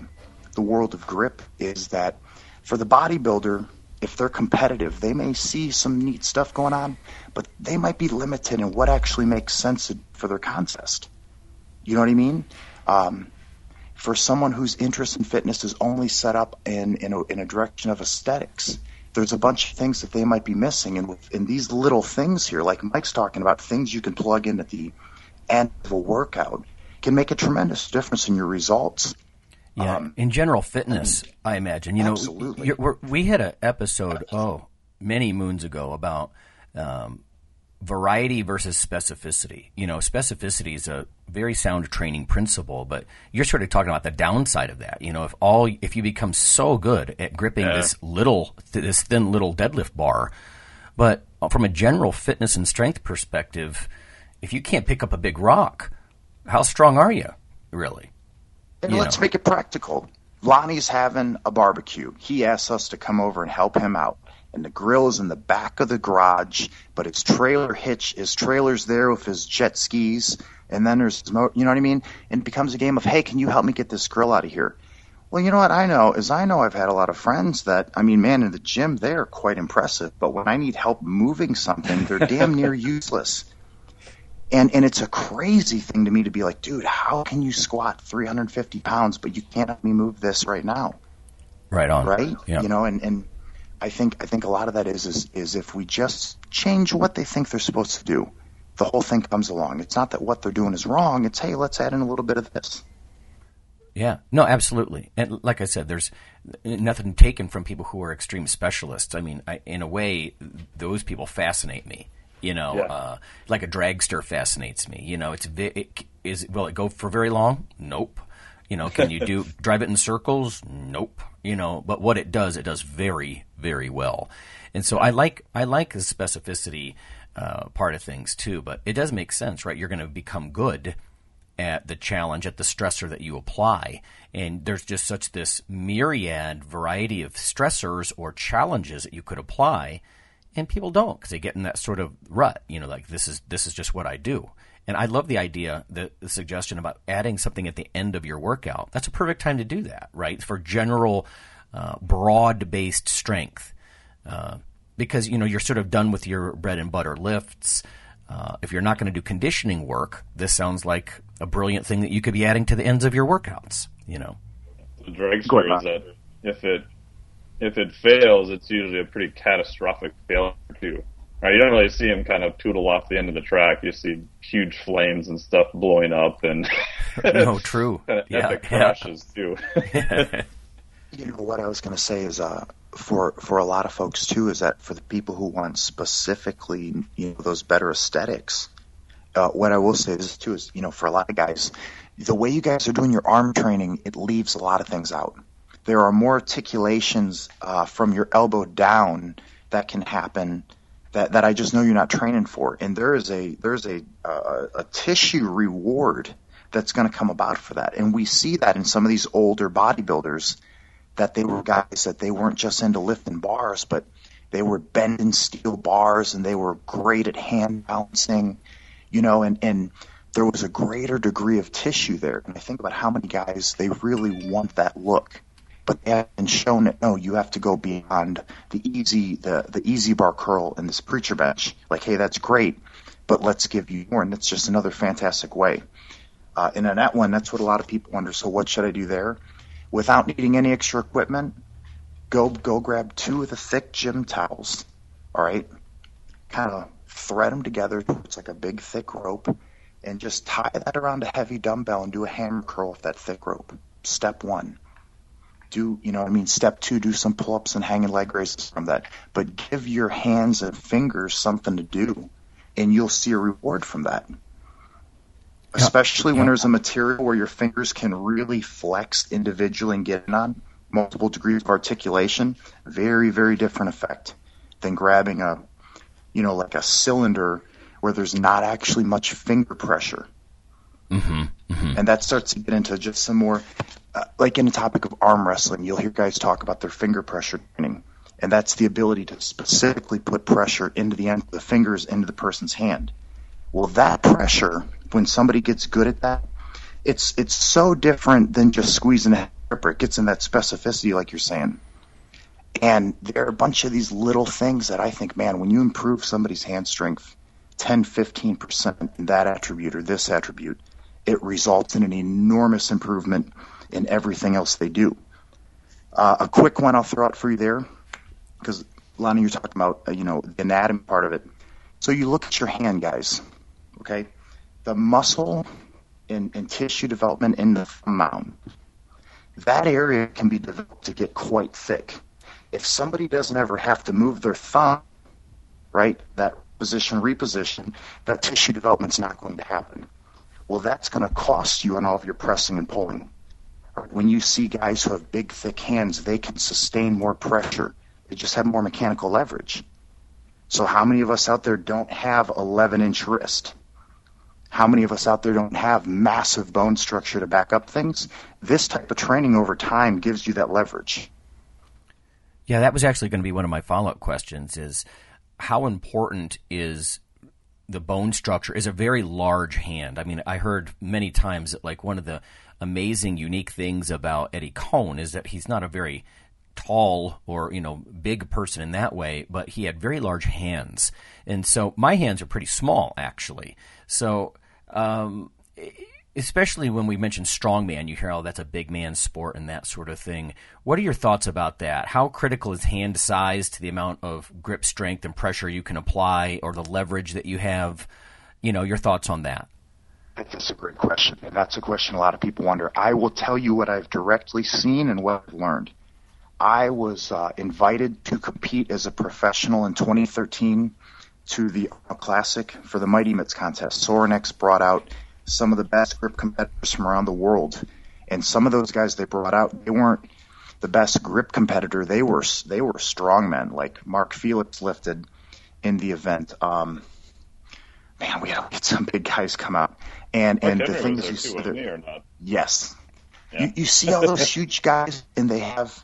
the world of grip is that for the bodybuilder, if they're competitive, they may see some neat stuff going on, but they might be limited in what actually makes sense for their contest. You know what I mean? Um, for someone whose interest in fitness is only set up in in a, in a direction of aesthetics, there's a bunch of things that they might be missing, and in these little things here, like Mike's talking about, things you can plug in at the end of a workout, can make a tremendous difference in your results. Yeah, um, in general fitness, I imagine. You know, absolutely. we had an episode oh many moons ago about um, variety versus specificity. You know, specificity is a very sound training principle, but you're sort of talking about the downside of that. You know, if all if you become so good at gripping yeah. this little this thin little deadlift bar, but from a general fitness and strength perspective, if you can't pick up a big rock, how strong are you really? And let's know. make it practical. Lonnie's having a barbecue. He asks us to come over and help him out. And the grill is in the back of the garage, but his trailer hitch, his trailer's there with his jet skis, and then there's, you know what I mean? And it becomes a game of, hey, can you help me get this grill out of here? Well, you know what I know is I know I've had a lot of friends that, I mean, man, in the gym, they're quite impressive, but when I need help moving something, they're damn near useless. And and it's a crazy thing to me to be like, dude, how can you squat 350 pounds, but you can't help me move this right now? Right on. Right. Yeah. You know, and and I think I think a lot of that is is is if we just change what they think they're supposed to do, the whole thing comes along. It's not that what they're doing is wrong. It's hey, let's add in a little bit of this. Yeah, no, absolutely. And like I said, there's nothing taken from people who are extreme specialists. I mean, I, in a way, those people fascinate me you know, yeah. uh, like a dragster fascinates me. You know, it's it, is will it go for very long? Nope. You know, can you do drive it in circles? Nope. You know, but what it does, it does very very well. And so I like I like the specificity uh, part of things too. But it does make sense, right? You're going to become good at the challenge, at the stressor that you apply. And there's just such this myriad variety of stressors or challenges that you could apply and people don't because they get in that sort of rut. You know, like this is this is just what I do. And I love the idea, the, the suggestion about adding something at the end of your workout. That's a perfect time to do that, right? For general, uh, broad-based strength, uh, because you know you're sort of done with your bread and butter lifts. Uh, if you're not going to do conditioning work, this sounds like a brilliant thing that you could be adding to the ends of your workouts. You know, the drag story is that if it if it fails, it's usually a pretty catastrophic failure too. Right? You don't really see him kind of tootle off the end of the track. You see huge flames and stuff blowing up, and no, true, kind of yeah, epic crashes too. you know what I was going to say is, uh, for for a lot of folks too, is that for the people who want specifically, you know, those better aesthetics. Uh, what I will say is too is, you know, for a lot of guys, the way you guys are doing your arm training, it leaves a lot of things out there are more articulations uh, from your elbow down that can happen that, that I just know you're not training for. And there is a there's a a, a tissue reward that's going to come about for that. And we see that in some of these older bodybuilders that they were guys that they weren't just into lifting bars, but they were bending steel bars and they were great at hand balancing, you know, and, and there was a greater degree of tissue there. And I think about how many guys they really want that look but they haven't shown it. No, you have to go beyond the easy the the EZ bar curl and this preacher bench. Like, hey, that's great, but let's give you more, and that's just another fantastic way. Uh, and in that one, that's what a lot of people wonder. So, what should I do there? Without needing any extra equipment, go go grab two of the thick gym towels. All right, kind of thread them together. It's like a big thick rope, and just tie that around a heavy dumbbell and do a hammer curl with that thick rope. Step one do you know I mean step two do some pull-ups and hanging leg raises from that. But give your hands and fingers something to do and you'll see a reward from that. Especially when there's a material where your fingers can really flex individually and get on multiple degrees of articulation very very different effect than grabbing a you know like a cylinder where there's not actually much finger pressure. Mm-hmm, mm-hmm. and that starts to get into just some more uh, like in the topic of arm wrestling, you'll hear guys talk about their finger pressure training, and that's the ability to specifically put pressure into the end of the fingers into the person's hand. Well, that pressure when somebody gets good at that, it's it's so different than just squeezing a gripper. It gets in that specificity, like you're saying. And there are a bunch of these little things that I think, man, when you improve somebody's hand strength 10, 15% in that attribute or this attribute, it results in an enormous improvement in everything else they do. Uh, a quick one I'll throw out for you there, because Lonnie, you're talking about uh, you know the anatomy part of it. So you look at your hand, guys. Okay, the muscle and, and tissue development in the thumb mound. That area can be developed to get quite thick. If somebody doesn't ever have to move their thumb, right, that position reposition, that tissue development's not going to happen. Well, that's going to cost you on all of your pressing and pulling. When you see guys who have big, thick hands, they can sustain more pressure. They just have more mechanical leverage. So, how many of us out there don't have 11 inch wrist? How many of us out there don't have massive bone structure to back up things? This type of training over time gives you that leverage. Yeah, that was actually going to be one of my follow up questions is how important is the bone structure is a very large hand. I mean, I heard many times that like one of the amazing, unique things about Eddie Coan is that he's not a very tall or you know big person in that way, but he had very large hands, and so my hands are pretty small actually. So um, especially when we mention strongman, you hear, oh, that's a big man sport and that sort of thing. What are your thoughts about that? How critical is hand size to the amount of grip strength and pressure you can apply or the leverage that you have? You know, your thoughts on that? That's a great question. And that's a question a lot of people wonder. I will tell you what I've directly seen and what I've learned. I was uh, invited to compete as a professional in 2013 to the Classic for the Mighty Mitts contest. Sorinex brought out some of the best grip competitors from around the world, and some of those guys they brought out, they weren't the best grip competitor. They were they were strongmen. Like Mark Felix lifted in the event. Um, man, we had some big guys come out, and and the thing is, you see, yes, yeah. you, you see all those huge guys, and they have,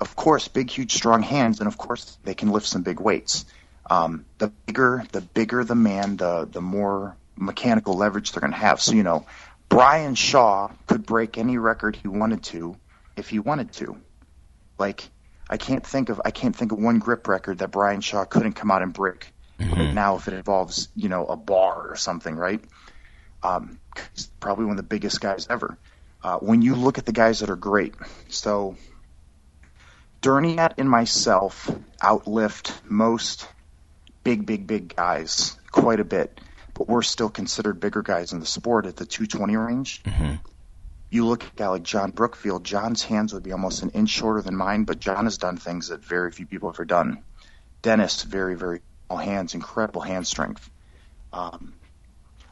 of course, big, huge, strong hands, and of course, they can lift some big weights. Um, the bigger, the bigger the man, the the more mechanical leverage they're going to have. So you know, Brian Shaw could break any record he wanted to if he wanted to. Like I can't think of I can't think of one grip record that Brian Shaw couldn't come out and break mm-hmm. now if it involves you know a bar or something, right? Um, he's probably one of the biggest guys ever. Uh, when you look at the guys that are great, so Derniat and myself outlift most big, big, big guys quite a bit, but we're still considered bigger guys in the sport at the 220 range. Mm-hmm. You look at a guy like John Brookfield, John's hands would be almost an inch shorter than mine, but John has done things that very few people have ever done. Dennis, very, very small hands, incredible hand strength. Um,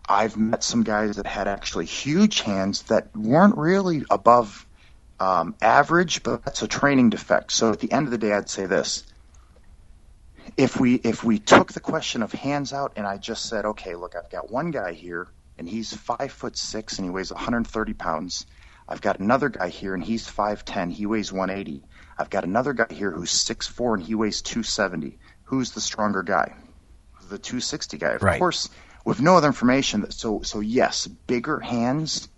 I've met some guys that had actually huge hands that weren't really above um, average, but that's a training defect. So at the end of the day, I'd say this: if we if we took the question of hands out and I just said, okay, look, I've got one guy here and he's five foot six and he weighs 130 pounds. I've got another guy here and he's 5'10, he weighs 180. I've got another guy here who's 6'4 and he weighs 270. Who's the stronger guy? The 260 guy. Of right. course, with no other information. So, so yes, bigger hands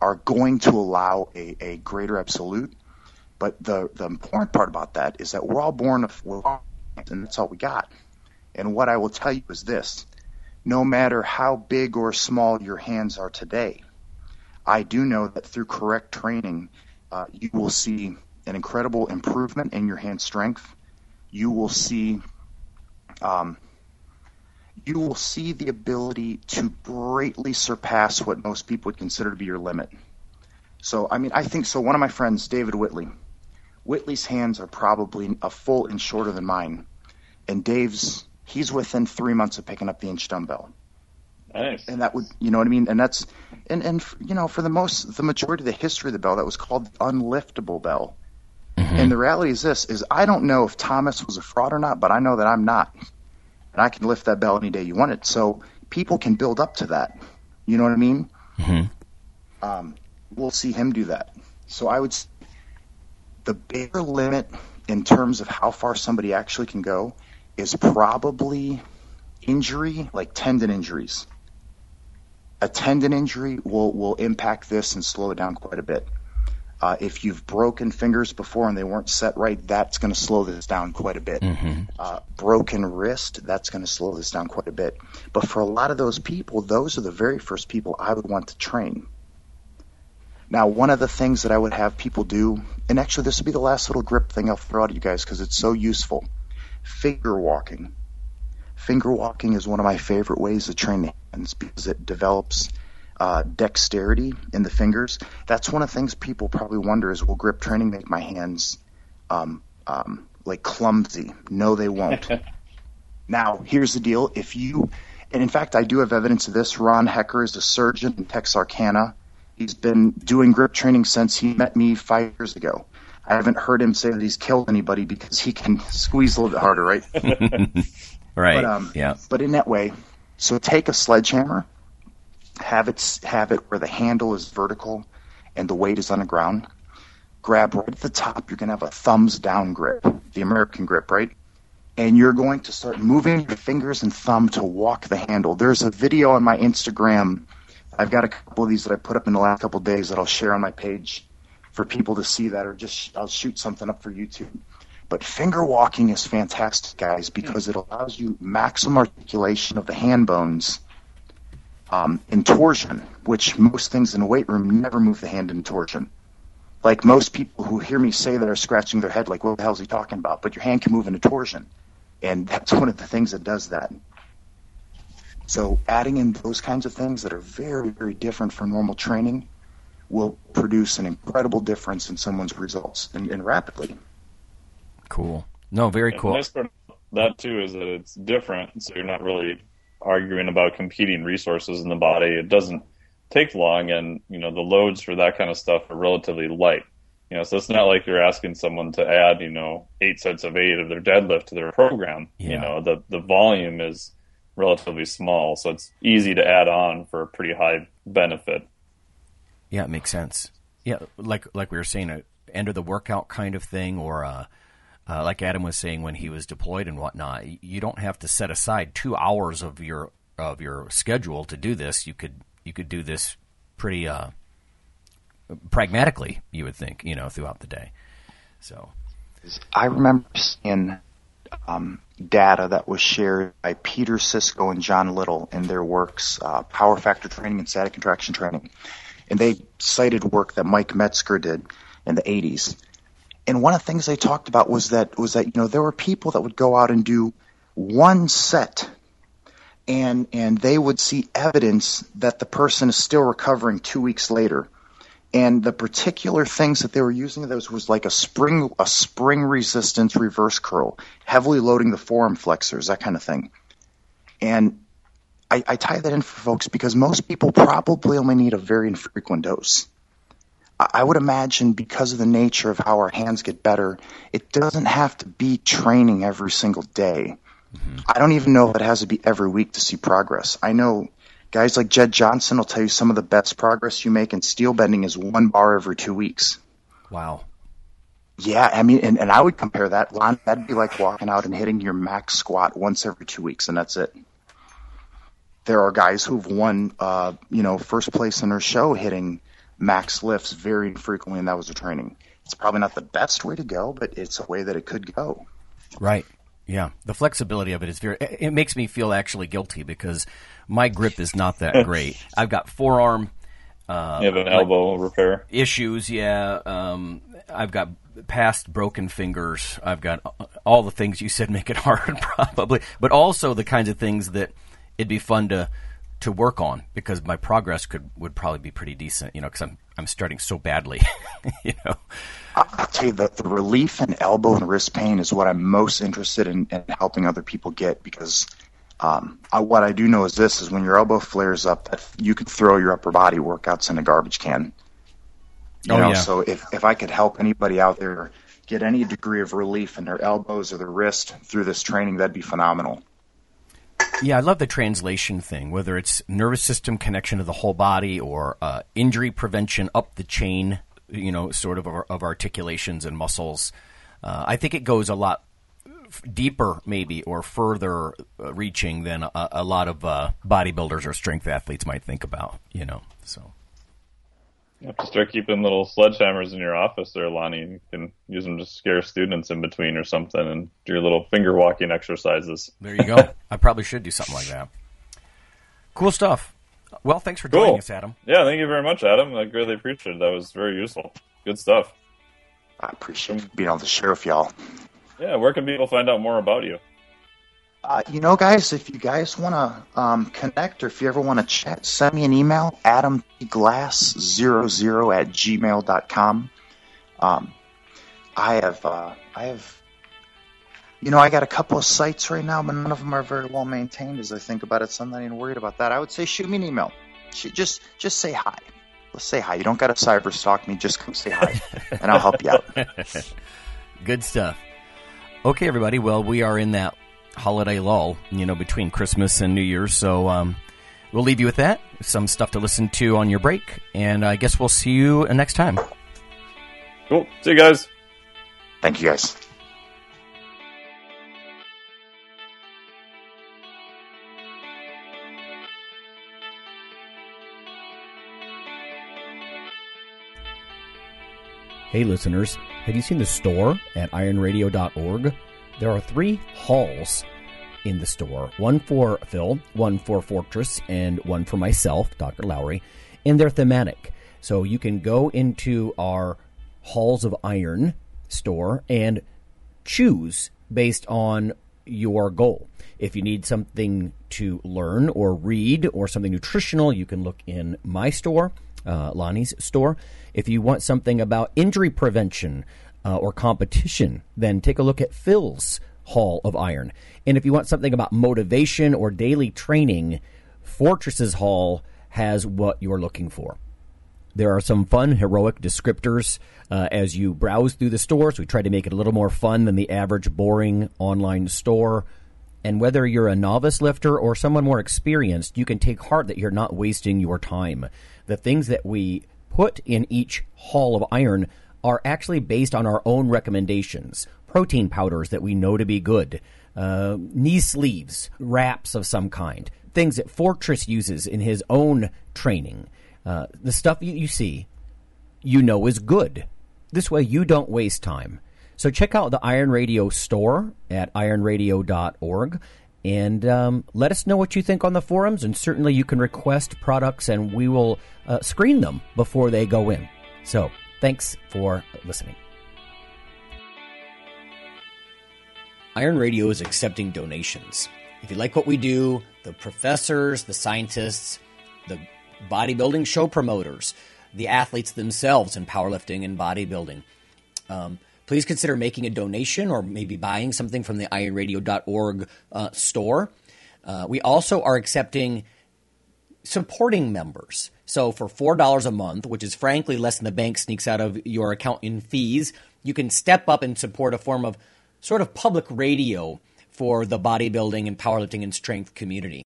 are going to allow a, a greater absolute. But the, the important part about that is that we're all born, all and that's all we got. And what I will tell you is this no matter how big or small your hands are today, I do know that through correct training, uh, you will see an incredible improvement in your hand strength. You will see, um, you will see the ability to greatly surpass what most people would consider to be your limit. So, I mean, I think so. One of my friends, David Whitley, Whitley's hands are probably a full inch shorter than mine, and Dave's he's within three months of picking up the inch dumbbell. Nice. And that would, you know what I mean? And that's, and, and, you know, for the most, the majority of the history of the bell, that was called the unliftable bell. Mm-hmm. And the reality is this, is I don't know if Thomas was a fraud or not, but I know that I'm not. And I can lift that bell any day you want it. So people can build up to that. You know what I mean? Mm-hmm. Um, we'll see him do that. So I would, the bigger limit in terms of how far somebody actually can go is probably injury, like tendon injuries. a tendon injury will will impact this and slow it down quite a bit. Uh, if you've broken fingers before and they weren't set right, that's going to slow this down quite a bit. Mm-hmm. Uh, broken wrist, that's going to slow this down quite a bit. But for a lot of those people, those are the very first people I would want to train. Now, one of the things that I would have people do, and actually this will be the last little grip thing I'll throw out to you guys because it's so useful. Finger walking. Finger walking is one of my favorite ways to train the hands because it develops uh, dexterity in the fingers. That's one of the things people probably wonder is will grip training make my hands um, um, like clumsy? No, they won't. now, here's the deal. If you, and in fact, I do have evidence of this. Ron Hecker is a surgeon in Texarkana. He's been doing grip training since he met me five years ago. I haven't heard him say that he's killed anybody because he can squeeze a little bit harder, right? right. But, um, yeah. But in that way, so take a sledgehammer, have it have it where the handle is vertical and the weight is on the ground. Grab right at the top. You're going to have a thumbs down grip, the American grip, right? And you're going to start moving your fingers and thumb to walk the handle. There's a video on my Instagram. I've got a couple of these that I put up in the last couple of days that I'll share on my page for people to see that, or just I'll shoot something up for YouTube. But finger walking is fantastic, guys, because it allows you maximum articulation of the hand bones um, in torsion, which most things in a weight room never move the hand in torsion. Like most people who hear me say that are scratching their head, like, what the hell is he talking about? But your hand can move in a torsion. And that's one of the things that does that. So adding in those kinds of things that are very, very different from normal training will produce an incredible difference in someone's results and, and rapidly. Cool. No, very cool. nice part that too is that it's different, so you're not really arguing about competing resources in the body. It doesn't take long, and you know the loads for that kind of stuff are relatively light. You know, so it's not like you're asking someone to add, you know, eight sets of eight of their deadlift to their program. You know, the the volume is relatively small, so it's easy to add on for a pretty high benefit. Yeah, it makes sense. Yeah, like like we were saying, a end of the workout kind of thing, or uh, uh, like Adam was saying when he was deployed and whatnot. You don't have to set aside two hours of your of your schedule to do this. You could you could do this pretty uh, pragmatically. You would think, you know, throughout the day. So I remember seeing um, data that was shared by Peter Sisco and John Little in their works, uh, Power Factor Training and Static Contraction Training. And they cited work that Mike Mentzer did in the 80s. And one of the things they talked about was that was that you know there were people that would go out and do one set and and they would see evidence that the person is still recovering 2 weeks later and the particular things that they were using those was like a spring a spring resistance reverse curl, heavily loading the forearm flexors, that kind of thing. And I, I tie that in for folks because most people probably only need a very infrequent dose. I would imagine because of the nature of how our hands get better, it doesn't have to be training every single day. I don't even know if it has to be every week to see progress. I know guys like Jedd Johnson will tell you some of the best progress you make in steel bending is one bar every two weeks. wow, Yeah, I mean, and, and I would compare that. Lon, that'd be like walking out and hitting your max squat once every two weeks, and that's it. There are guys who've won, uh, you know, first place in their show hitting max lifts very infrequently, and that was their training. It's probably not the best way to go, but it's a way that it could go. Right. Yeah. The flexibility of it is very. It it makes me feel actually guilty because my grip is not that great. I've got forearm. Uh, You have an like, elbow repair. issues. Yeah. Um, I've got past broken fingers. I've got all the things you said make it hard, probably, but also the kinds of things that it'd be fun to to work on because my progress could would probably be pretty decent. You know, because I'm I'm starting so badly. you know. I'll tell you that the relief in elbow and wrist pain is what I'm most interested in, in helping other people get because um, I, what I do know is this: is when your elbow flares up, that you could throw your upper body workouts in a garbage can. You Oh, know, yeah. so if if I could help anybody out there get any degree of relief in their elbows or their wrist through this training, that'd be phenomenal. Yeah, I love the translation thing, whether it's nervous system connection to the whole body or uh, injury prevention up the chain, you know, sort of of, articulations and muscles. Uh, I think it goes a lot deeper, maybe, or further uh, reaching than a, a lot of uh, bodybuilders or strength athletes might think about. You know, so. You have to start keeping little sledgehammers in your office there, Lonnie. You can use them to scare students in between or something and do your little finger walking exercises. There you go. I probably should do something like that. Cool stuff. Well, thanks for joining Cool. us, Adam. Yeah, thank you very much, Adam. I greatly appreciate it. That was very useful. Good stuff. I appreciate being able to share with y'all. Yeah, where can people find out more about you? Uh, you know, guys, if you guys want to um, connect or if you ever want to chat, send me an email, adamglass00 at gmail.com. Um, I have, uh, I have, you know, I got a couple of sites right now, but none of them are very well maintained as I think about it, so I'm not even worried about that. I would say shoot me an email. Just, just say hi. Let's say hi. You don't got to cyber stalk me. Just come say hi, and I'll help you out. Good stuff. Okay, everybody. Well, we are in that holiday lull, you know, between Christmas and New Year's. So um, we'll leave you with that. Some stuff to listen to on your break. And I guess we'll see you next time. Cool. See you guys. Thank you, guys. Hey, listeners, have you seen the store at ironradio.org? There are three halls in the store one for Phil, one for Fortress, and one for myself, Dr. Lowery, and they're thematic. So you can go into our Halls of Iron store and choose based on your goal. If you need something to learn or read or something nutritional, you can look in my store, uh, Lonnie's store. If you want something about injury prevention uh, or competition, then take a look at Phil's Hall of Iron. And if you want something about motivation or daily training, Fortress's Hall has what you're looking for. There are some fun, heroic descriptors uh, as you browse through the stores. We try to make it a little more fun than the average boring online store. And whether you're a novice lifter or someone more experienced, you can take heart that you're not wasting your time. The things that we put in each hall of iron are actually based on our own recommendations. Protein powders that we know to be good, uh, knee sleeves, wraps of some kind, things that Fortress uses in his own training. Uh, the stuff you, you see, you know is good. This way, you don't waste time. So check out the Iron Radio store at ironradio.org and um, let us know what you think on the forums. And certainly, you can request products, and we will uh, screen them before they go in. So, thanks for listening. Iron Radio is accepting donations. If you like what we do, the professors, the scientists, the bodybuilding show promoters, the athletes themselves in powerlifting and bodybuilding, um, please consider making a donation or maybe buying something from the ironradio.org uh, store. Uh, we also are accepting supporting members. So for $4 a month, which is frankly less than the bank sneaks out of your account in fees, you can step up and support a form of sort of public radio for the bodybuilding and powerlifting and strength community.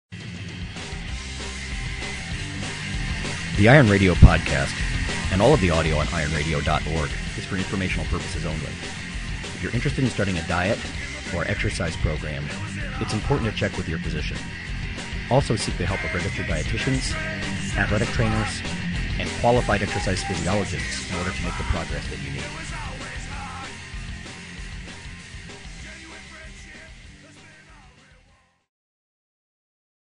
The Iron Radio podcast and all of the audio on ironradio.org is for informational purposes only. If you're interested in starting a diet or exercise program, it's important to check with your physician. Also seek the help of registered dietitians, athletic trainers, and qualified exercise physiologists in order to make the progress that you need.